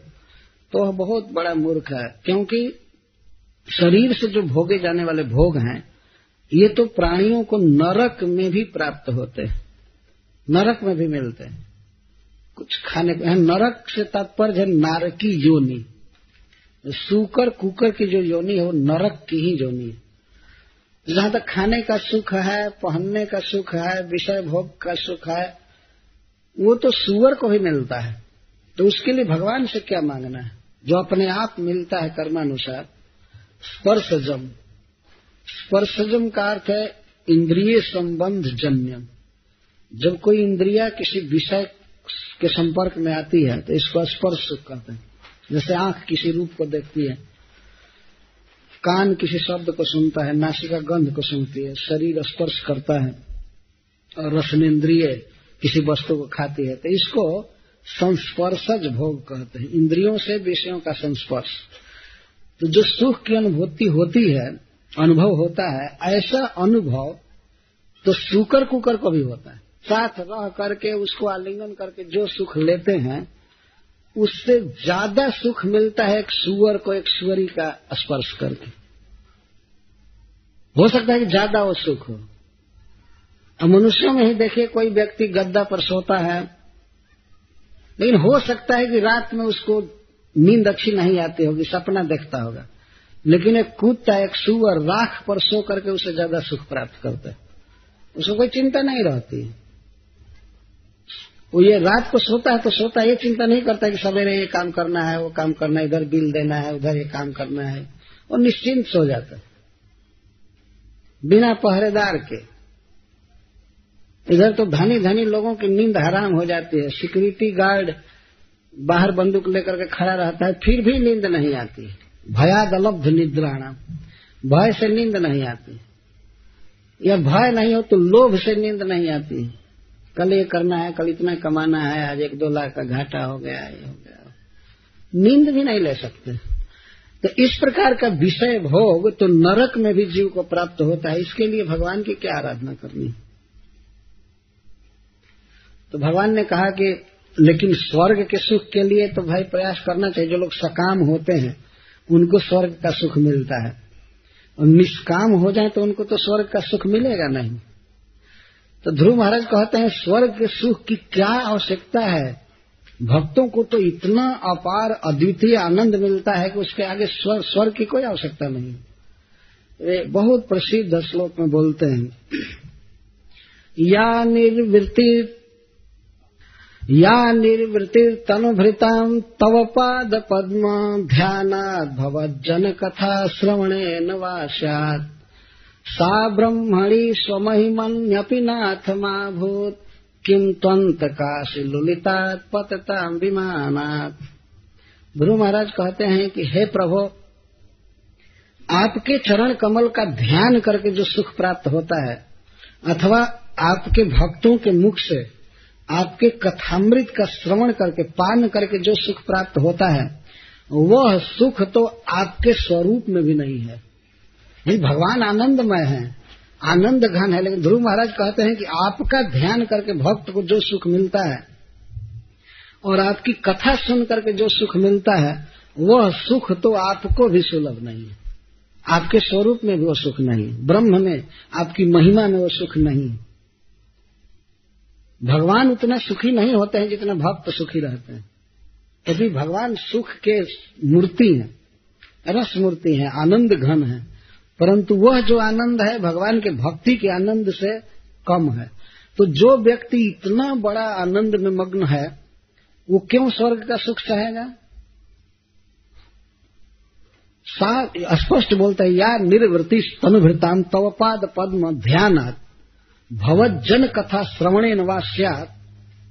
तो वह बहुत बड़ा मूर्ख है, क्योंकि शरीर से जो भोगे जाने वाले भोग हैं, ये तो प्राणियों को नरक में भी प्राप्त होते हैं, नरक में भी मिलते हैं। कुछ खाने को नरक से तात्पर्य है नारकी योनि। सूकर, कुकर की जो योनि है, वो नरक की ही योनि है। जहाँ तक खाने का सुख है, पहनने का सुख है, विषय भोग का सुख है वो तो सुअर को ही मिलता है। तो उसके लिए भगवान से क्या मांगना है? जो अपने आप मिलता है कर्मानुसार, स्पर्शजम। स्पर्शजम का अर्थ है इंद्रिय संबंध जन्यम। जब कोई इंद्रिया किसी विषय के संपर्क में आती है तो इसको स्पर्श कहते हैं। जैसे आँख किसी रूप को देखती है, कान किसी शब्द को सुनता है, नासिका गंध को सुनती है, शरीर स्पर्श करता है, और रसनेन्द्रिय किसी वस्तु को खाती है तो इसको संस्पर्शज भोग कहते हैं। इंद्रियों से विषयों का संस्पर्श। तो जो सुख की अनुभूति होती है, अनुभव होता है, ऐसा अनुभव तो सुकर कुकर को भी होता है। साथ रह करके उसको आलिंगन करके जो सुख लेते हैं, उससे ज़्यादा सुख मिलता है एक सुअर को, एक सुअरी का स्पर्श करके। हो सकता है कि ज़्यादा वो सुख हो। अब मनुष्यों में ही देखिए, कोई व्यक्ति गद्दा पर सोता है, लेकिन हो सकता है कि रात में उसको नींद अच्छी नहीं आती होगी, सपना देखता होगा। लेकिन एक कुत्ता एक सुअर राख पर सो करके उसे ज़्यादा सुख प्राप्त करता है। उसको कोई चिंता नहीं रहती। वो ये रात को सोता है तो सोता है ये चिंता नहीं करता कि सवेरे ये काम करना है, वो काम करना है, इधर बिल देना है, उधर ये काम करना है। और निश्चिंत सो जाता है। बिना पहरेदार के। इधर तो धनी धनी लोगों की नींद हराम हो जाती है। सिक्योरिटी गार्ड बाहर बंदूक लेकर के खड़ा रहता है, फिर भी नींद नहीं आती। भयाद अलब्ध निद्राणा भय से नींद नहीं आती। या भय नहीं हो तो लोभ से नींद नहीं आती। कल ये करना है, कल इतना कमाना है, आज एक दो लाख का घाटा हो गया, ये हो गया। नींद भी नहीं ले सकते। तो इस प्रकार का विषय भोग तो नरक में भी जीव को प्राप्त होता है। इसके लिए भगवान की क्या आराधना करनी? तो भगवान ने कहा कि लेकिन स्वर्ग के सुख के लिए तो भाई प्रयास करना चाहिए, जो लोग सकाम होते हैं, उनको स्वर्ग का सुख मिलता है। और निष्काम हो जाए तो उनको तो स्वर्ग का सुख मिलेगा नहीं। तो ध्रुव महाराज कहते हैं, स्वर्ग के सुख की क्या आवश्यकता है? भक्तों को तो इतना अपार अद्वितीय आनंद मिलता है कि उसके आगे स्वर्ग स्वर्ग की कोई आवश्यकता नहीं। वे बहुत प्रसिद्ध श्लोक में बोलते हैं, या निर्वृत्ति या निर्वृत्ति तनुभृताम तव पाद पद्म ध्यानात् भवज्जन कथा श्रवणे न सा ब्रह्मणि स्वमहिमन्यपि किम त्वंत काशी लुलितात पतताम विमानात। गुरु महाराज कहते हैं कि, हे प्रभु, आपके चरण कमल का ध्यान करके जो सुख प्राप्त होता है, अथवा आपके भक्तों के मुख से आपके कथामृत का श्रवण करके, पान करके जो सुख प्राप्त होता है, वह सुख तो आपके स्वरूप में भी नहीं है। नहीं भगवान आनंदमय है, आनंद घन है, लेकिन ध्रुव महाराज कहते हैं कि आपका ध्यान करके भक्त को जो सुख मिलता है, और आपकी कथा सुन करके जो सुख मिलता है, वह सुख तो आपको भी सुलभ नहीं है। आपके स्वरूप में भी वो सुख नहीं। ब्रह्म में आपकी महिमा में वो सुख नहीं। भगवान उतना सुखी नहीं होते हैं जितना भक्त सुखी रहते हैं। यदि भगवान सुख के मूर्ति है, रस मूर्ति है, आनंद घन है। परंतु वह जो आनंद है, भगवान के भक्ति के आनंद से कम है। तो जो व्यक्ति इतना बड़ा आनंद में मग्न है, वो क्यों स्वर्ग का सुख चाहेगा? स्पष्ट बोलता है, या निर्वृति तनुभृताम तवपाद पद्म ध्यान भवत जन कथा श्रवणे नवास्यात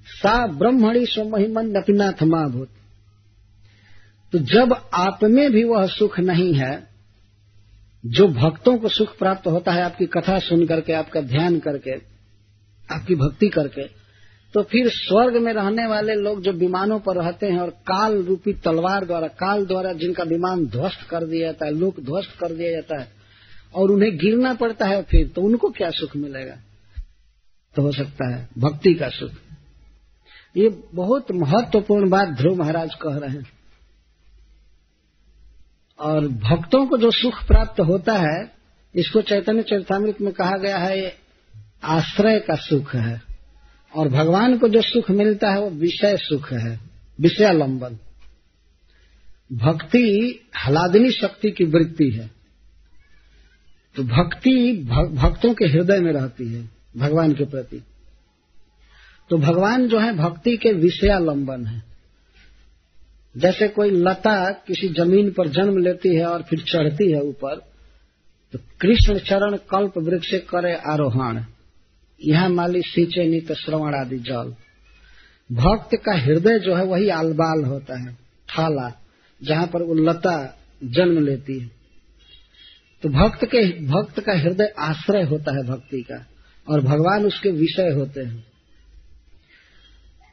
सा ब्रह्मणि स्वमहिमन नपिनाथ माभूत तो जब आप में भी वह सुख नहीं है, जो भक्तों को सुख प्राप्त होता है, आपकी कथा सुन करके, आपका ध्यान करके, आपकी भक्ति करके तो फिर स्वर्ग में रहने वाले लोग जो विमानों पर रहते हैं और काल रूपी तलवार द्वारा, काल द्वारा जिनका विमान ध्वस्त कर दिया जाता है, लोक ध्वस्त कर दिया जाता है, और उन्हें गिरना पड़ता है फिर तो उनको क्या सुख मिलेगा? तो हो सकता है, भक्ति का सुख। ये बहुत महत्वपूर्ण बात ध्रुव महाराज कह रहे हैं। और भक्तों को जो सुख प्राप्त होता है, इसको चैतन्य चरितमृत में कहा गया है, ये आश्रय का सुख है। और भगवान को जो सुख मिलता है, वो विषय सुख है, विषयालंबन। भक्ति हलादिनी शक्ति की वृत्ति है। तो भक्ति भक्तों के हृदय में रहती है। भगवान के प्रति। तो भगवान जो है, भक्ति के विषयालंबन है। जैसे कोई लता किसी ज़मीन पर जन्म लेती है और फिर चढ़ती है ऊपर तो कृष्ण चरण कल्प वृक्ष करे आरोहण। यह माली सींचे नित श्रवण आदि जल। भक्त का हृदय जो है, वही आलबाल होता है, थाला, जहाँ पर वो लता जन्म लेती है। तो भक्त के, भक्त का हृदय आश्रय होता है भक्ति का। और भगवान उसके विषय होते हैं।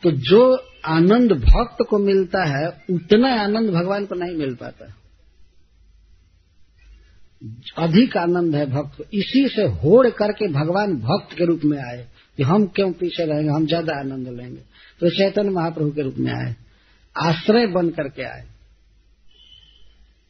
तो जो आनंद भक्त को मिलता है, उतना आनंद भगवान को नहीं मिल पाता। अधिक आनंद है भक्त। को इसी से होड़ करके भगवान भक्त के रूप में आए कि हम क्यों पीछे रहेंगे, हम ज़्यादा आनंद लेंगे। तो चैतन्य महाप्रभु के रूप में आए, आश्रय बन करके आए।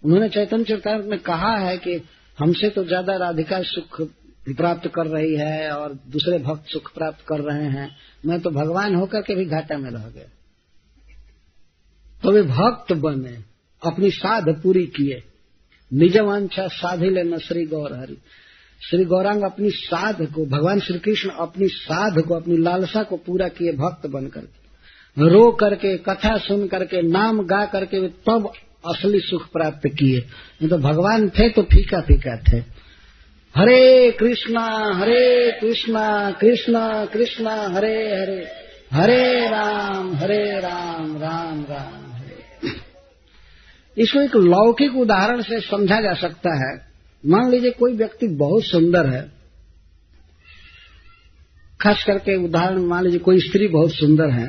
उन्होंने चैतन्य चरकार में कहा है कि हमसे तो ज़्यादा राधिका सुख प्राप्त कर रही है और दूसरे भक्त सुख प्राप्त कर रहे हैं, मैं तो भगवान होकर के भी घाटा में रह गया। तो वे भक्त बने, अपनी साध पूरी किए। निजवांछा साधि लेना श्री गौर हरि श्री गौरांग अपनी साध को, भगवान श्री कृष्ण अपनी साध को, अपनी लालसा को पूरा किए भक्त बन करके रो करके, कथा सुन करके, नाम गा करके वे तब असली सुख प्राप्त किए। तो भगवान थे तो फीका फीका थे। हरे कृष्णा हरे कृष्णा कृष्णा कृष्णा, हरे हरे। हरे राम हरे राम राम राम, हरे। इसको एक लौकिक उदाहरण से समझा जा सकता है। मान लीजिए कोई व्यक्ति बहुत सुंदर है। खास करके उदाहरण, मान लीजिए कोई स्त्री बहुत सुंदर है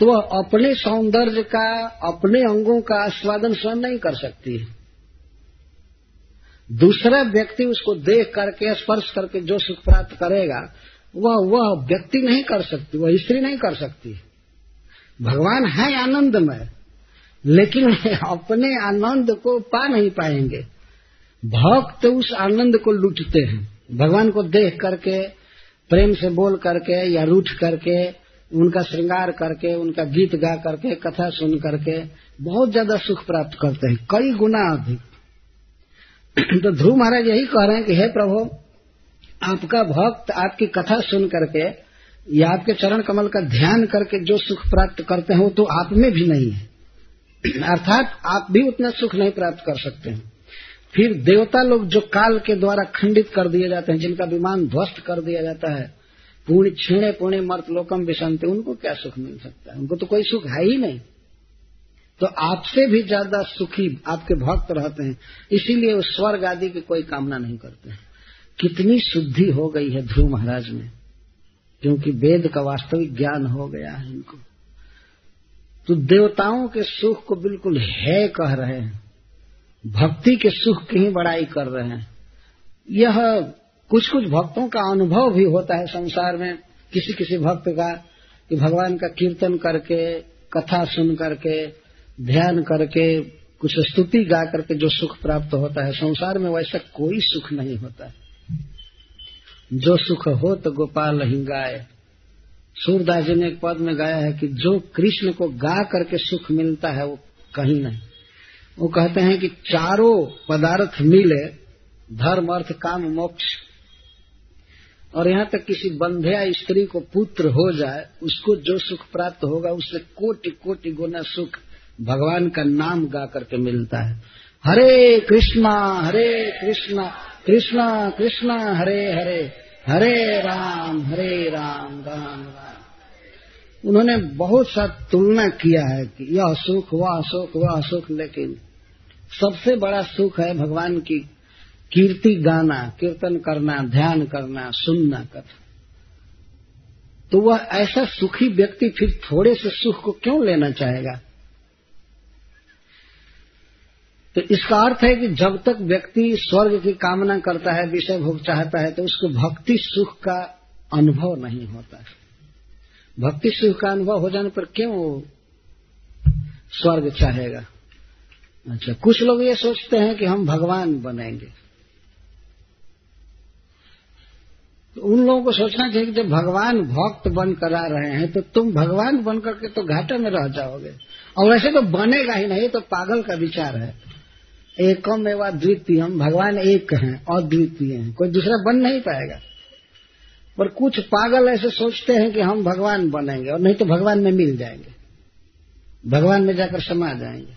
तो वह अपने सौंदर्य का, अपने अंगों का आस्वादन स्वयं नहीं कर सकती है। दूसरा व्यक्ति उसको देख करके, स्पर्श करके जो सुख प्राप्त करेगा, वह वह व्यक्ति नहीं कर सकती, वह स्त्री नहीं कर सकती। भगवान है आनंदमय, लेकिन अपने आनंद को पा नहीं पाएँगे। भक्त उस आनंद को लूटते हैं। भगवान को देख करके, प्रेम से बोल करके या रूठ करके, उनका श्रृंगार करके, उनका गीत गा करके, कथा सुन करके बहुत ज़्यादा सुख प्राप्त करते हैं। कई गुना अधिक। तो ध्रुव महाराज यही कह रहे हैं कि हे प्रभु, आपका भक्त आपकी कथा सुन करके या आपके चरण कमल का ध्यान करके जो सुख प्राप्त करते हैं वो तो आप में भी नहीं है। अर्थात आप भी उतना सुख नहीं प्राप्त कर सकते हैं। फिर देवता लोग जो काल के द्वारा खंडित कर दिए जाते हैं, जिनका विमान ध्वस्त कर दिया जाता है, पूर्ण छीणे पुणे मर्त लोकम विशांति उनको क्या सुख मिल सकता है? उनको तो कोई सुख है ही नहीं। तो आपसे भी ज़्यादा सुखी आपके भक्त रहते हैं। इसीलिए वो स्वर्ग आदि की कोई कामना नहीं करते हैं। कितनी शुद्धि हो गई है ध्रुव महाराज में, क्योंकि वेद का वास्तविक ज्ञान हो गया है इनको। तो देवताओं के सुख को बिल्कुल है कह रहे हैं। भक्ति के सुख की ही बड़ाई कर रहे हैं। यह कुछ कुछ भक्तों का अनुभव भी होता है संसार में। किसी किसी भक्त का कि भगवान का कीर्तन करके, कथा सुन करके ध्यान करके, कुछ स्तुति गा करके जो सुख प्राप्त होता है, संसार में वैसा कोई सुख नहीं होता है। जो सुख हो तो गोपाल ही गाय। सूरदास जी ने एक पद में गाया है कि जो कृष्ण को गा करके सुख मिलता है, वो कहीं नहीं। वो कहते हैं कि चारों पदार्थ मिले, धर्म, अर्थ, काम, मोक्ष। और यहाँ तक किसी बंध्या स्त्री को पुत्र हो जाए, उसको जो सुख प्राप्त होगा, उससे कोटि कोटि गुना सुख भगवान का नाम गा करके मिलता है। हरे कृष्णा हरे कृष्णा कृष्णा कृष्णा, हरे हरे हरे राम हरे राम राम राम। उन्होंने बहुत सा तुलना किया है कि यह सुख, वह सुख वह सुख, लेकिन सबसे बड़ा सुख है भगवान की कीर्ति गाना, कीर्तन करना, ध्यान करना, सुनना, कथा। तो वह ऐसा सुखी व्यक्ति फिर थोड़े से सुख को क्यों लेना चाहेगा? तो इसका अर्थ है कि जब तक व्यक्ति स्वर्ग की कामना करता है, विषय भोग चाहता है तो उसको भक्ति सुख का अनुभव नहीं होता है। भक्ति सुख का अनुभव हो जाने पर क्यों स्वर्ग चाहेगा? अच्छा कुछ लोग ये सोचते हैं कि हम भगवान बनेंगे। तो उन लोगों को सोचना चाहिए कि जब भगवान भक्त बन कर आ रहे हैं तो तुम भगवान बन करके तो घाटे में रह जाओगे। और वैसे तो बनेगा ही नहीं तो पागल का विचार है। एकम एवं द्वितीय हम भगवान एक हैं अद्वितीय हैं। कोई दूसरा बन नहीं पाएगा। पर कुछ पागल ऐसे सोचते हैं कि हम भगवान बनेंगे और नहीं तो भगवान में मिल जाएँगे। भगवान में जाकर समा जाएँगे।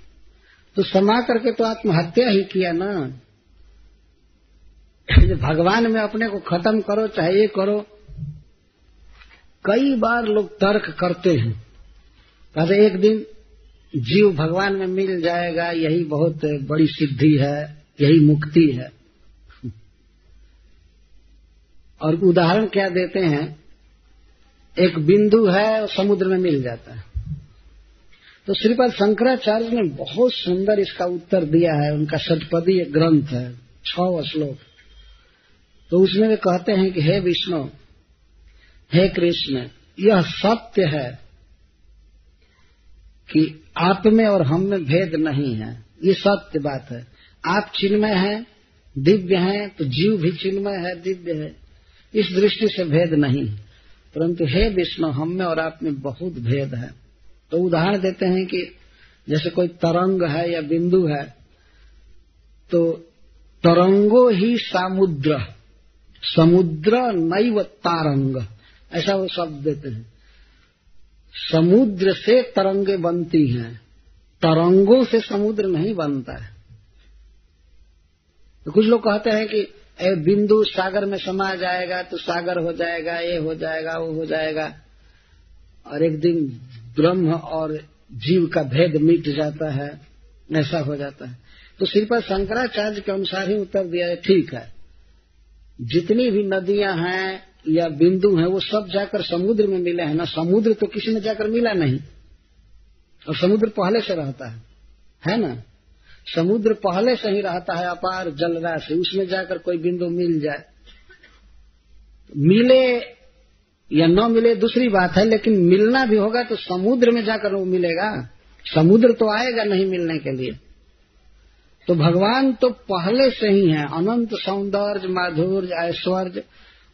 तो समा करके तो आत्महत्या ही किया ना। भगवान में अपने को खत्म करो, चाहे ये करो। कई बार लोग तर्क करते हैं। कहते एक दिन जीव भगवान में मिल जाएगा, यही बहुत बड़ी सिद्धि है, यही मुक्ति है। और उदाहरण क्या देते हैं? एक बिंदु है और समुद्र में मिल जाता है। तो श्रीपद शंकराचार्य ने बहुत सुंदर इसका उत्तर दिया है, उनका षटपदी एक ग्रंथ है, छह श्लोक। तो उसमें वे कहते हैं कि, हे विष्णु, हे कृष्ण, यह सत्य है कि आप में और हम में भेद नहीं है। ये सत्य बात है। आप चिन्मय हैं, दिव्य हैं तो जीव भी चिन्मय है, दिव्य है। इस दृष्टि से भेद नहीं परंतु हे विष्णु, हम में और आप में बहुत भेद है। तो उदाहरण देते हैं कि जैसे कोई तरंग है या बिंदु है तो तरंगो ही समुद्र समुद्र नैव तारंग, ऐसा वो शब्द देते हैं। समुद्र से तरंगे बनती हैं। तरंगों से समुद्र नहीं बनता है। तो कुछ लोग कहते हैं कि बिंदु सागर में समा जाएगा तो सागर हो जाएगा, ये हो जाएगा, वो हो जाएगा। और एक दिन ब्रह्म और जीव का भेद मिट जाता है, ऐसा हो जाता है। तो श्रीपद शंकराचार्य के अनुसार ही उत्तर दिया है, ठीक है। जितनी भी नदियाँ हैं या बिंदु है, वो सब जाकर समुद्र में मिले हैं। ना समुद्र तो किसी में जाकर मिला नहीं। और समुद्र पहले से रहता है। है ना? समुद्र पहले से ही रहता है, अपार जल राशि उसमें जाकर कोई बिंदु मिल जाए। मिले या न मिले, दूसरी बात है, लेकिन मिलना भी होगा तो समुद्र में जाकर वो मिलेगा। समुद्र तो आएगा नहीं मिलने के लिए। तो भगवान तो पहले से ही है। अनंत सौंदर्य, माधुर्य, ऐश्वर्य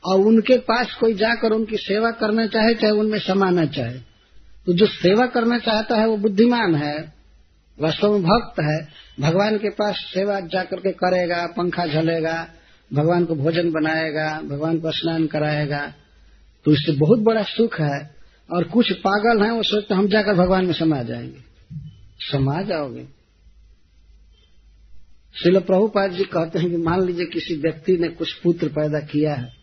और उनके पास कोई जाकर उनकी सेवा करना चाहे चाहे उनमें समाना चाहे। तो जो सेवा करना चाहता है, वो बुद्धिमान है वास्तव में भक्त है, भगवान के पास सेवा जाकर के करेगा, पंखा झलेगा, भगवान को भोजन बनाएगा, भगवान को स्नान कराएगा तो इससे बहुत बड़ा सुख है। और कुछ पागल हैं, वो सोचते हम जाकर भगवान में समा जाएँगे। समा जाओगे? शिल प्रभुपाद जी कहते हैं कि मान लीजिए किसी व्यक्ति ने कुछ पुत्र पैदा किया है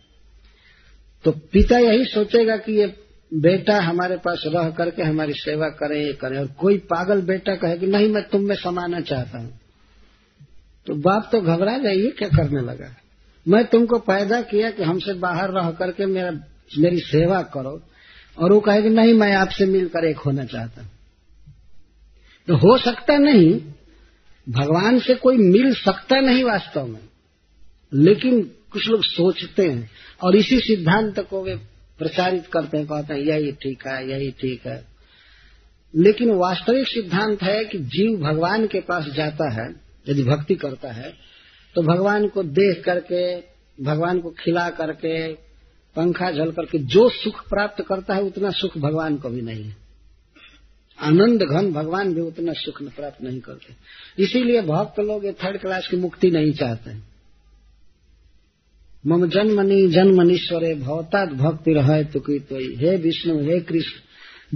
तो पिता यही सोचेगा कि ये बेटा हमारे पास रह करके हमारी सेवा करे, ये करे। और कोई पागल बेटा कहे कि नहीं, मैं तुम में समाना चाहता हूँ। तो बाप तो घबरा जाइए क्या करने लगा? मैं तुमको पैदा किया कि हमसे बाहर रह करके मेरा, मेरी सेवा करो। और वो कहे कि नहीं, मैं आपसे मिलकर एक होना चाहता हूँ। तो हो सकता नहीं, भगवान से कोई मिल सकता नहीं वास्तव में। लेकिन कुछ लोग सोचते हैं और इसी सिद्धांत को वे प्रचारित करते हैं, कहते हैं, यही ठीक है, यही ठीक है। लेकिन वास्तविक सिद्धांत है कि जीव भगवान के पास जाता है, यदि भक्ति करता है तो भगवान को देख करके, भगवान को खिला करके, पंखा झल करके, जो सुख प्राप्त करता है, उतना सुख भगवान को भी नहीं है। आनंद घन भगवान भी उतना सुख प्राप्त नहीं करते। इसीलिए भक्त लोग ये थर्ड क्लास की मुक्ति नहीं चाहते। हैं मम जन्मनी जन्मनीश्वरे भवतात भक्ति रहे तो की तो हे विष्णु, हे कृष्ण,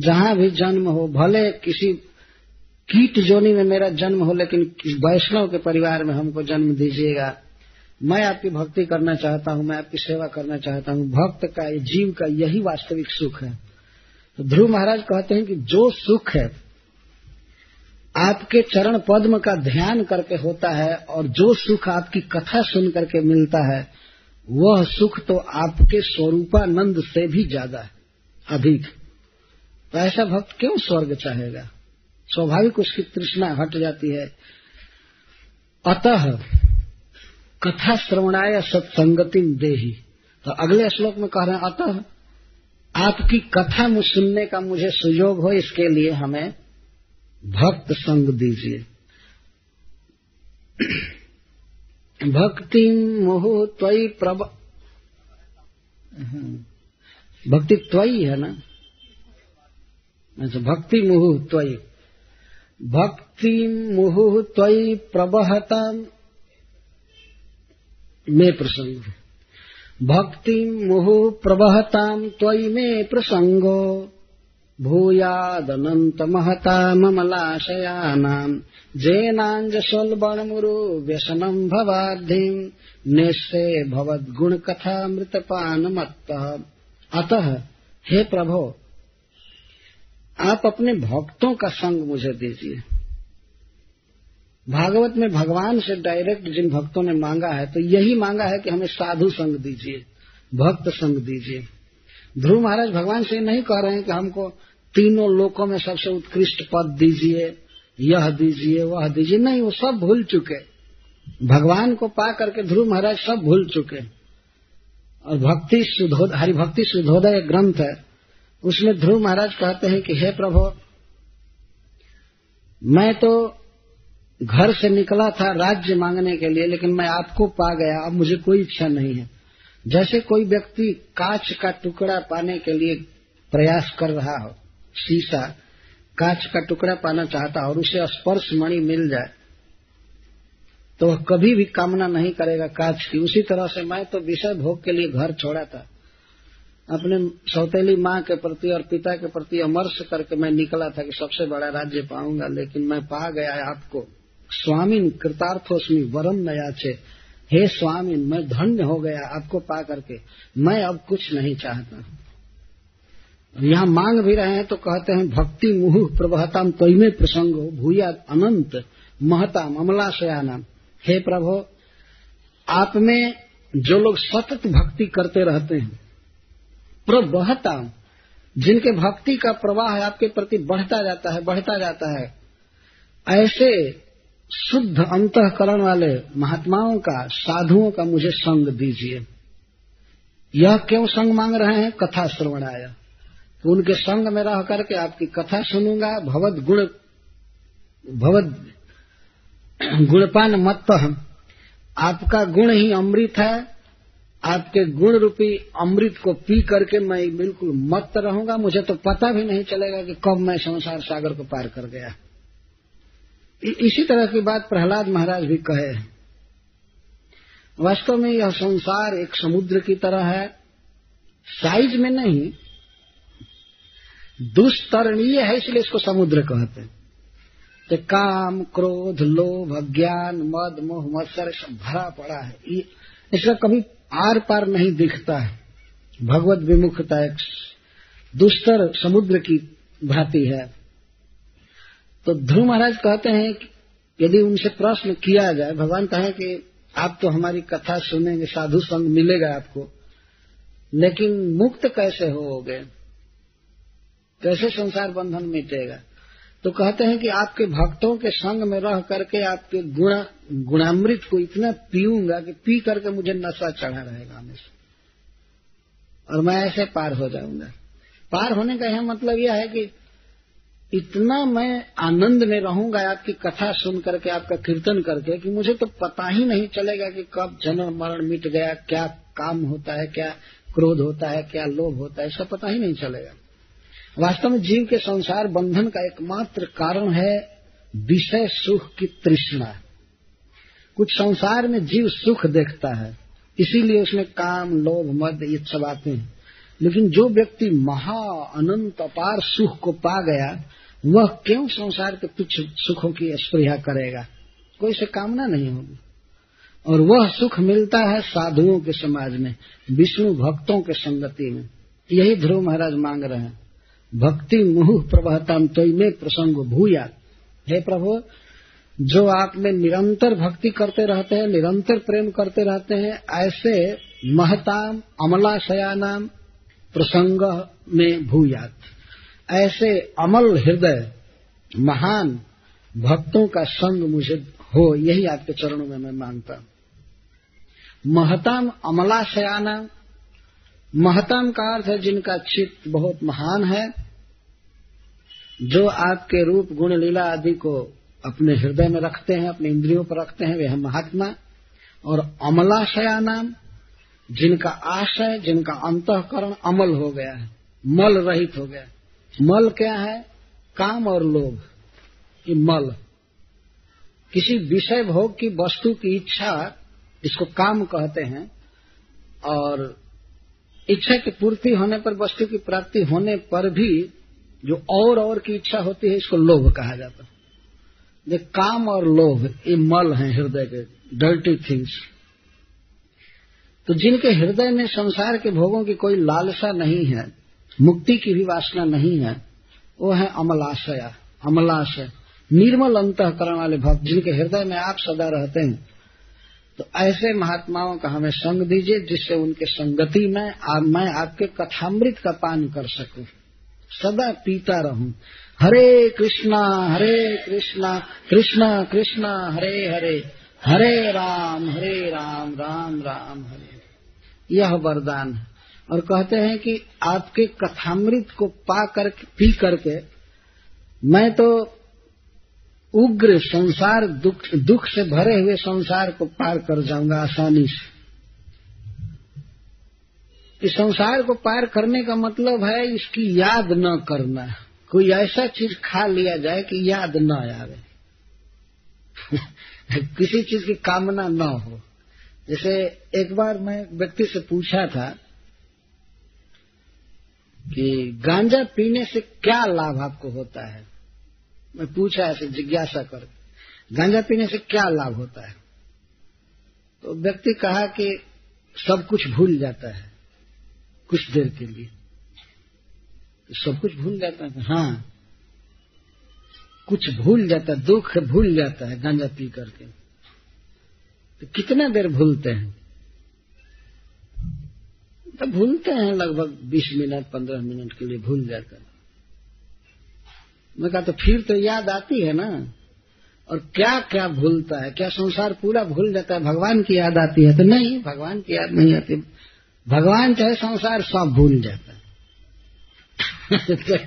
जहाँ भी जन्म हो, भले किसी कीट जोनी में मेरा जन्म हो, लेकिन वैष्णव के परिवार में हमको जन्म दीजिएगा। मैं आपकी भक्ति करना चाहता हूँ, मैं आपकी सेवा करना चाहता हूँ। भक्त का, जीव का यही वास्तविक सुख है। तो ध्रुव महाराज कहते हैं कि जो सुख है, आपके चरण पद्म का ध्यान करके होता है और जो सुख आपकी कथा सुन करके मिलता है वह सुख तो आपके स्वरूपानंद से भी ज़्यादा है, अधिक। तो ऐसा भक्त क्यों स्वर्ग चाहेगा? स्वाभाविक उसकी तृष्णा हट जाती है। अतः कथा श्रवणाय सत्संगति देही। तो अगले श्लोक में कह रहे हैं, अतः आपकी कथा सुनने का मुझे सुयोग हो, इसके लिए हमें भक्त संग दीजिए। भक्ति मोह त्वयी प्रभ भक्ति त्वयी है ना? अच्छा भक्ति मोह त्वयी। भक्ति मुहु त्वयि प्रबहता में प्रसंग भक्ति मुहु प्रबहताम त्वयि में प्रसंगो भूयादनन्त महताममलाशयानाम् जेनाञ्जस्वल्बणमुरु व्यसनम् भवाद्धिम् निःस्ते भवद्गुणकथामृतपानमत्तः। अतः, हे प्रभो, आप अपने भक्तों का संग मुझे दीजिए। भागवत में भगवान से डायरेक्ट जिन भक्तों ने मांगा है तो यही मांगा है कि हमें साधु संग दीजिए, भक्त संग दीजिए। ध्रुव महाराज भगवान से नहीं कह रहे हैं कि हमको तीनों लोकों में सबसे उत्कृष्ट पद दीजिए, यह दीजिए, वह दीजिए। नहीं, वो सब भूल चुके। भगवान को पा करके ध्रुव महाराज सब भूल चुके। और भक्ति सुधो हरिभक्ति सुधोदय ग्रंथ है। उसमें ध्रुव महाराज कहते हैं कि, हे प्रभु, मैं तो घर से निकला था राज्य मांगने के लिए, लेकिन मैं आपको पा गया, अब मुझे कोई इच्छा नहीं है। जैसे कोई व्यक्ति कांच का टुकड़ा पाने के लिए प्रयास कर रहा हो, शीशा कांच का टुकड़ा पाना चाहता और उसे स्पर्श मणि मिल जाए तो वह कभी भी कामना नहीं करेगा कांच की। उसी तरह से मैं तो विषय भोग के लिए घर छोड़ा था। अपने सौतेली माँ के प्रति और पिता के प्रति अमर्श करके मैं निकला था कि सबसे बड़ा राज्य पाऊँगा, लेकिन मैं पा गया आपको। स्वामी कृतार्थोस्मी वरम नयाचे। हे स्वामी, मैं धन्य हो गया आपको पा करके। मैं अब कुछ नहीं चाहता। यहाँ मांग भी रहे हैं तो कहते हैं, भक्ति मुहु प्रबहताम तयमे प्रसंग भूया अनंत महताम अमलाशयानाम हे प्रभो, आप में जो लोग सतत भक्ति करते रहते हैं प्रबहताम जिनके भक्ति का प्रवाह आपके प्रति बढ़ता जाता है, बढ़ता जाता है, ऐसे शुद्ध अंतकरण वाले महात्माओं का, साधुओं का मुझे संग दीजिए। यह क्यों संग मांग रहे हैं? कथा श्रवणाया। तो उनके संग में रह करके आपकी कथा सुनूँगा। भवद गुण, भवद गुणपान मत आपका गुण ही अमृत है। आपके गुण रूपी अमृत को पी करके मैं बिल्कुल मत रहूँगा। मुझे तो पता भी नहीं चलेगा कि कब मैं संसार सागर को पार कर गया। इसी तरह की बात प्रहलाद महाराज भी कहे। वास्तव में यह संसार एक समुद्र की तरह है। साइज़ में नहीं दुष्तरणीय है इसलिए इसको समुद्र कहते हैं। तो काम, क्रोध, लोभ, अज्ञान, मद, मोह, मत्सर सब भरा पड़ा है। इसका कभी आर पार नहीं दिखता है। भगवत विमुखता एक दुस्तर समुद्र की भांति है। तो ध्रुव महाराज कहते हैं कि यदि उनसे प्रश्न किया जाए, भगवान कहें कि आप तो हमारी कथा सुनेंगे, साधु संग मिलेगा आपको, लेकिन मुक्त कैसे होगे? कैसे संसार बंधन मिटेगा? तो कहते हैं कि आपके भक्तों के संग में रह करके आपके गुण, गुणामृत को इतना पीऊँगा कि पी करके मुझे नशा चढ़ा रहेगा हमेशा। और मैं ऐसे पार हो जाऊँगा। पार होने का यह मतलब यह है कि इतना मैं आनंद में रहूँगा आपकी कथा सुन करके, आपका कीर्तन करके, कि मुझे तो पता ही नहीं चलेगा कि कब जन्म मरण मिट गया, क्या काम होता है, क्या क्रोध होता है, क्या लोभ होता है इसका पता ही नहीं चलेगा। वास्तव में जीव के संसार बंधन का एकमात्र कारण है विषय सुख की तृष्णा। कुछ संसार में जीव सुख देखता है, इसीलिए उसमें काम, लोभ, मद, ये सब आते हैं। लेकिन जो व्यक्ति महा अनंत अपार सुख को पा गया, वह क्यों संसार के तुच्छ सुखों की स्प्रिया करेगा? कोई से कामना नहीं होगी। और वह सुख मिलता है साधुओं के समाज में, विष्णु भक्तों के संगति में। यही ध्रुव महाराज मांग रहे हैं। भक्ति मुह प्रभातम तो में प्रसंग भूया। हे प्रभु, जो आप में निरंतर भक्ति करते रहते हैं, निरंतर प्रेम करते रहते हैं, ऐसे महताम अमलाशयानाम प्रसंग में भूयात। ऐसे अमल हृदय महान भक्तों का संग मुझे हो, यही आपके चरणों में मैं माँगता महताम अमलाशयाना, महतम का अर्थ है जिनका चित्त बहुत महान है, जो आपके रूप गुण लीला आदि को अपने हृदय में रखते हैं, अपने इंद्रियों पर रखते हैं, वे महात्मा। और अमलाशया नाम जिनका आशय, जिनका अंतकरण अमल हो गया है, मल रहित हो गया मल क्या है? काम और लोभ। ये मल। किसी विषय भोग की वस्तु की इच्छा, इसको काम कहते हैं, और इच्छा की पूर्ति होने पर, वस्तु की प्राप्ति होने पर भी जो और और की इच्छा होती है, इसको लोभ कहा जाता है। काम और लोभ, ये मल है हृदय के डर्टी थिंग्स तो जिनके हृदय में संसार के भोगों की कोई लालसा नहीं है मुक्ति की भी वासना नहीं है वो है अमलाशय अमलाशय निर्मल अंतकरण वाले भक्त जिनके हृदय में आप सदा रहते हैं। तो ऐसे महात्माओं का हमें संग दीजिए जिससे उनके संगति में आ, मैं आपके कथामृत का पान कर सकूँ। सदा पीता रहूँ। हरे कृष्णा हरे कृष्णा कृष्णा कृष्णा हरे हरे। हरे राम हरे राम राम राम हरे। यह वरदान है। और कहते हैं कि आपके कथामृत को पा कर, पी करके मैं तो उग्र संसार, दुख दुख से भरे हुए संसार को पार कर जाऊँगा आसानी से। इस संसार को पार करने का मतलब है इसकी याद न करना। कोई ऐसा चीज़ खा लिया जाए कि याद न आवे। किसी चीज़ की कामना न हो। जैसे एक बार मैं व्यक्ति से पूछा था कि गांजा पीने से क्या लाभ आपको होता है? मैं पूछा ऐसे जिज्ञासा कर, गांजा पीने से क्या लाभ होता है? तो व्यक्ति कहा कि सब कुछ भूल जाता है कुछ देर के लिए। तो सब कुछ भूल जाता है? हाँ। कुछ भूल जाता है, दुख भूल जाता है गांजा पी करके। तो कितना देर भूलते हैं? तो भूलते हैं लगभग बीस मिनट पंद्रह मिनट के लिए भूल जाकर। मैं कहा तो फिर तो याद आती है ना? और क्या क्या भूलता है? क्या संसार पूरा भूल जाता है? भगवान की याद आती है तो नहीं भगवान की याद नहीं आती। भगवान चाहे संसार सब भूल जाता है।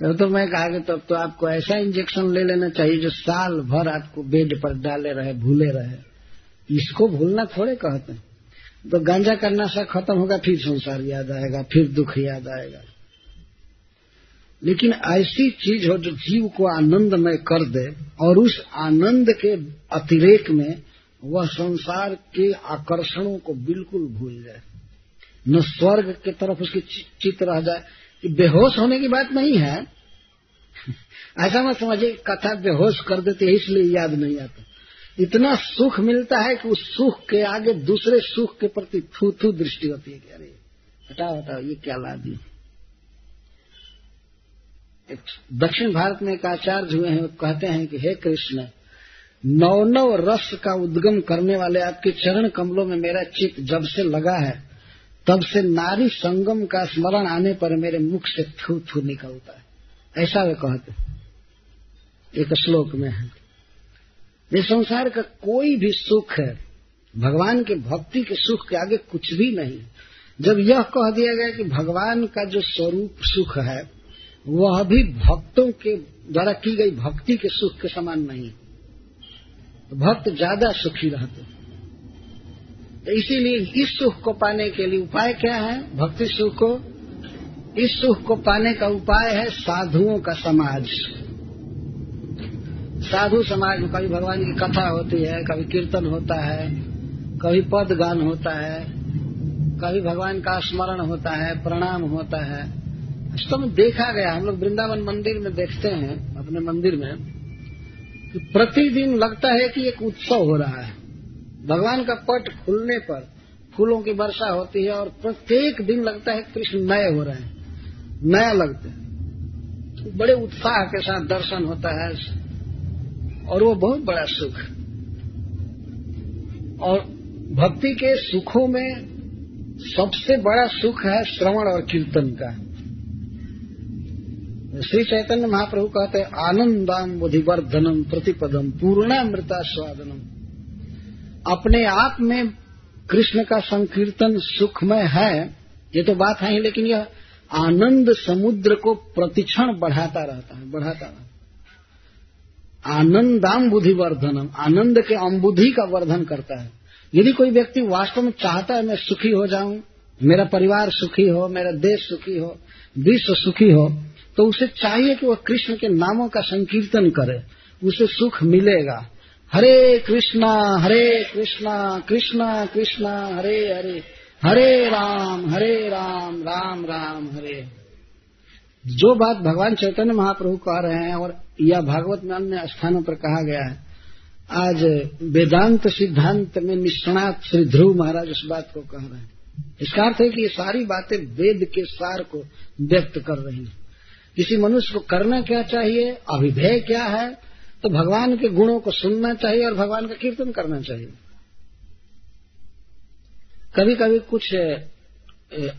तो, तो मैं कहा कि तब तो आपको ऐसा इंजेक्शन ले लेना चाहिए जो साल भर आपको बेड पर डाले रहे भूले रहे। इसको भूलना थोड़े कहते हैं। तो गांजा का नशा खत्म होगा, फिर संसार याद आएगा, फिर दुख याद आएगा। लेकिन ऐसी चीज़ हो जो जीव को आनंदमय कर दे और उस आनंद के अतिरेक में वह संसार के आकर्षणों को बिल्कुल भूल जाए। न स्वर्ग के तरफ़ उसकी चित्त रह जाए। कि बेहोश होने की बात नहीं है। ऐसा मत समझिए, कथा बेहोश कर देते इसलिए याद नहीं आता। इतना सुख मिलता है कि उस सुख के आगे दूसरे सुख के प्रति थू थू दृष्टि होती है कि अरे, हटाओ हटाओ, ये क्या ला दी दक्षिण भारत में एक आचार्य हुए हैं कहते हैं कि, हे कृष्ण नौ नव रस का उद्गम करने वाले आपके चरण कमलों में मेरा चित जब से लगा है, तब से नारी संगम का स्मरण आने पर मेरे मुख से थू थू निकलता है। ऐसा वे कहते एक श्लोक में है। ये संसार का कोई भी सुख है, भगवान के भक्ति के सुख के आगे कुछ भी नहीं। जब यह कह दिया गया कि भगवान का जो स्वरूप सुख है, वह भी भक्तों के द्वारा की गई भक्ति के सुख के समान नहीं। तो भक्त ज़्यादा सुखी रहते तो इसीलिए इस सुख को पाने के लिए उपाय क्या है? भक्ति सुख को। इस सुख को पाने का उपाय है साधुओं का समाज। साधु समाज में कभी भगवान की कथा होती है, कभी कीर्तन होता है, कभी पद गान होता है, कभी भगवान का स्मरण होता है, प्रणाम होता है। तो में देखा गया, हम लोग वृंदावन मंदिर में देखते हैं, अपने मंदिर में, कि प्रतिदिन लगता है कि एक उत्सव हो रहा है। भगवान का पट खुलने पर फूलों की वर्षा होती है और प्रत्येक दिन लगता है कृष्ण नए हो रहे हैं, नया लगता है। बड़े उत्साह के साथ दर्शन होता है और वो बहुत बड़ा सुख। और भक्ति के सुखों में सबसे बड़ा सुख है श्रवण और कीर्तन का। श्री चैतन्य महाप्रभु कहते हैं आनंदाम बुधिवर्धनम प्रतिपदम पूर्णामृता स्वादनम अपने आप में कृष्ण का संकीर्तन सुखमय है, ये तो बात है ही, लेकिन यह आनंद समुद्र को प्रतिक्षण बढ़ाता रहता है, बढ़ाता रहता है। आनंदाम बुद्धि आनंद के अम्बुधि का वर्धन करता है। यदि कोई व्यक्ति वास्तव में चाहता है मैं सुखी हो जाऊँ, मेरा परिवार सुखी हो, मेरा देश सुखी हो, विश्व सुखी हो तो उसे चाहिए कि वह कृष्ण के नामों का संकीर्तन करे। उसे सुख मिलेगा। हरे कृष्णा हरे कृष्णा कृष्णा कृष्णा, हरे हरे। हरे राम हरे राम राम राम, हरे। जो बात भगवान चैतन्य महाप्रभु कह रहे हैं और यह भागवत में अन्य स्थानों पर कहा गया है, आज वेदांत सिद्धांत में निष्णात श्री ध्रुव महाराज उस बात को कह रहे हैं। इसका अर्थ है कि ये सारी बातें वेद के सार को व्यक्त कर रही हैं। किसी मनुष्य को करना क्या चाहिए, अभिधेय क्या है तो भगवान के गुणों को सुनना चाहिए और भगवान का कीर्तन करना चाहिए। कभी कभी कुछ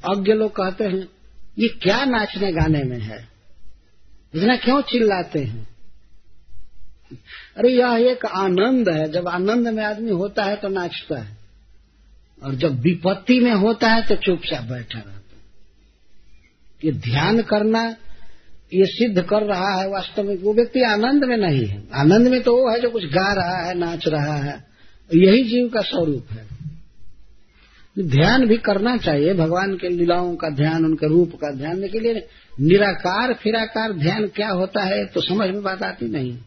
अज्ञ लोग कहते हैं ये क्या नाचने गाने में है? इतना क्यों चिल्लाते हैं? अरे यह एक आनंद है। जब आनंद में आदमी होता है तो नाचता है। और जब विपत्ति में होता है तो चुपचाप बैठा रहता है। ये ध्यान करना, ये सिद्ध कर रहा है वास्तव में, वो व्यक्ति आनंद में नहीं है। आनंद में तो वो है जो कुछ गा रहा है, नाच रहा है। यही जीव का स्वरूप है। ध्यान भी करना चाहिए। भगवान के लीलाओं का ध्यान, उनके रूप का ध्यान। लेकिन लिए निराकार, फिराकार ध्यान क्या होता है तो समझ में बात आती नहीं।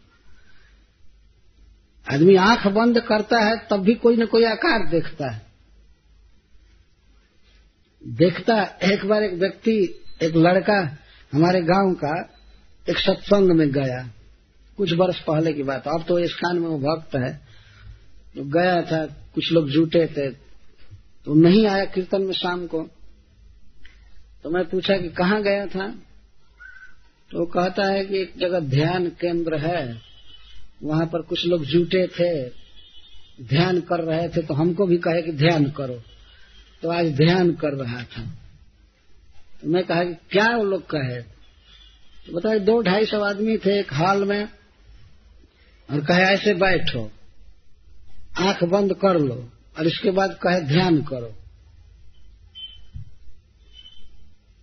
आदमी आँख बंद करता है, तब भी कोई न कोई आकार देखता है। देखता, एक बार एक व्यक्ति, एक लड़का हमारे गाँव का, एक सत्संग में गया। कुछ वर्ष पहले की बात। अब तो इस खान में वो भक्त है। तो गया था, कुछ लोग जुटे थे तो नहीं आया कीर्तन में शाम को। तो मैं पूछा कि कहाँ गया था? तो कहता है कि एक जगह ध्यान केंद्र है। वहाँ पर कुछ लोग जुटे थे। ध्यान कर रहे थे तो हमको भी कहे कि ध्यान करो। तो आज ध्यान कर रहा था। तो मैं कहा कि क्या वो लोग कहे? तो बताए दो ढाई सौ आदमी थे एक हॉल में और कहे, ऐसे बैठो, आँख बंद कर लो। और इसके बाद कहे, ध्यान करो।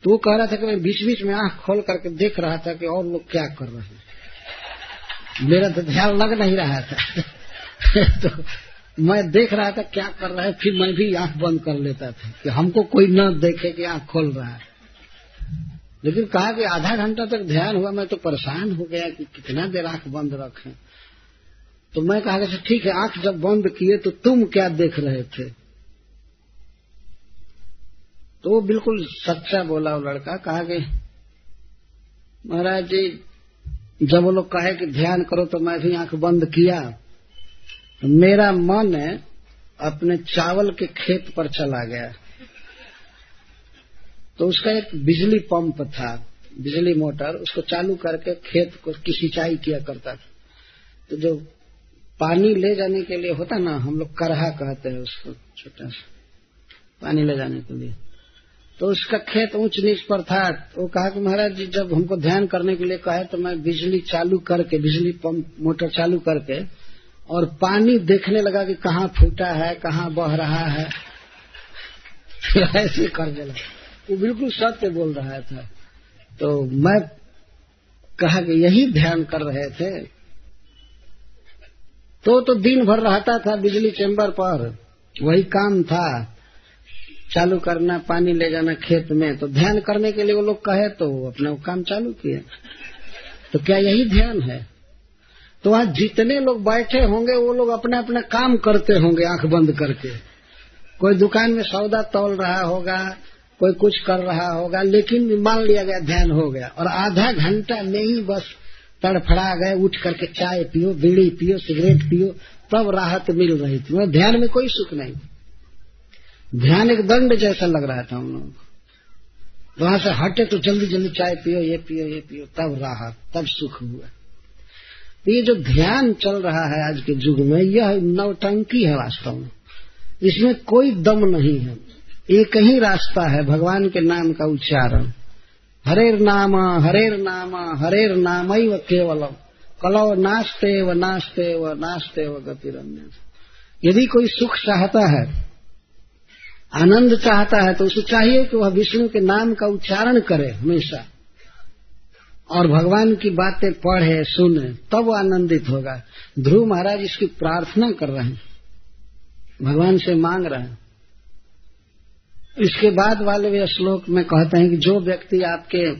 तो कह रहा था कि मैं बीच बीच में आँख खोल करके देख रहा था कि और लोग क्या कर रहे हैं। मेरा तो ध्यान लग नहीं रहा था। तो मैं देख रहा था क्या कर रहा है, फिर मैं भी आँख बंद कर लेता था कि हमको कोई न देखे कि आँख खोल रहा है। लेकिन कहा कि आधा घंटा तक ध्यान हुआ, मैं तो परेशान हो गया कि कितना देर आँख बंद रखें। तो मैं कहा कि अच्छा, ठीक है आँख जब बंद किए तो तुम क्या देख रहे थे? तो वो बिल्कुल सच्चा बोला वो लड़का कहा कि महाराज जी जब वो लोग कहे कि ध्यान करो तो मैं भी आँख बंद किया। तो मेरा मन अपने चावल के खेत पर चला गया। तो उसका एक बिजली पंप था बिजली मोटर उसको चालू करके खेत को की सिंचाई किया करता था। तो जो पानी ले जाने के लिए होता ना, हम लोग करहा कहते हैं उसको, छोटा सा। पानी ले जाने के लिए। तो उसका खेत ऊंच नीच पर था तो वो कहा कि महाराज जी, जब हमको ध्यान करने के लिए कहे तो मैं बिजली चालू करके, बिजली पंप, मोटर चालू करके, और पानी देखने लगा कि कहाँ फूटा है, कहाँ बह रहा है। ऐसे कर देना वो बिल्कुल सत्य बोल रहा था। तो मैं कहा कि यही ध्यान कर रहे थे तो तो दिन भर रहता था बिजली चैम्बर पर। वही काम था। चालू करना, पानी ले जाना खेत में। तो ध्यान करने के लिए वो लोग कहे तो अपना वो काम चालू किए। तो क्या यही ध्यान है? तो वहाँ जितने लोग बैठे होंगे, वो लोग अपना अपना काम करते होंगे आँख बंद करके। कोई दुकान में सौदा तोल रहा होगा, कोई कुछ कर रहा होगा, लेकिन मान लिया गया, ध्यान हो गया। और आधा घंटा में ही बस तड़फड़ा गए, उठ करके चाय पियो, बीड़ी पियो, सिगरेट पियो, तब राहत मिल रही थी। वह ध्यान में कोई सुख नहीं। ध्यान एक दंड जैसा लग रहा था उन लोगों को। वहाँ से हटे तो जल्दी जल्दी चाय पियो, ये पियो ये पियो, तब राहत, तब सुख हुआ। ये जो ध्यान चल रहा है आज के युग में, यह नवटंकी है वास्तव में। इसमें कोई दम नहीं है। एक ही रास्ता है, भगवान के नाम का उच्चारण। हरेर नाम हरेर नाम हरेर नाम केवलम। कलव नाचते व नाचते व नाचते व गतिरन्य। यदि कोई सुख चाहता है, आनंद चाहता है तो उसे चाहिए कि वह विष्णु के नाम का उच्चारण करे हमेशा। और भगवान की बातें पढ़े, सुने, तब वो आनंदित होगा। ध्रुव महाराज इसकी प्रार्थना कर रहे हैं। भगवान से मांग रहे हैं। इसके बाद वाले श्लोक में कहते हैं कि जो व्यक्ति आपके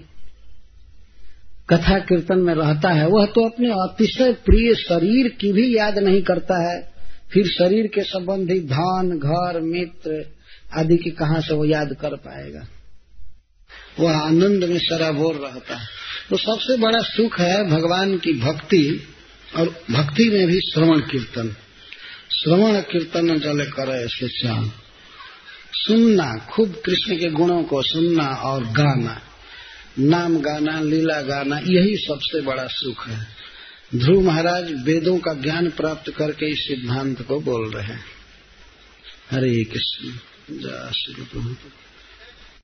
कथा कीर्तन में रहता है, वह तो अपने अतिशय प्रिय शरीर की भी याद नहीं करता है। फिर शरीर के संबंधी धन, घर, मित्र आदि की कहा से वो याद कर पाएगा? वह आनंद में सराबोर रहता है। तो सबसे बड़ा सुख है भगवान की भक्ति और भक्ति में भी श्रवण कीर्तन। श्रवण कीर्तन जल करे श्याम। सुनना, खूब कृष्ण के गुणों को सुनना और गाना, नाम गाना, लीला गाना, यही सबसे बड़ा सुख है। ध्रुव महाराज वेदों का ज्ञान प्राप्त करके इस सिद्धांत को बोल रहे हैं। हरे कृष्ण, जय श्री प्रभु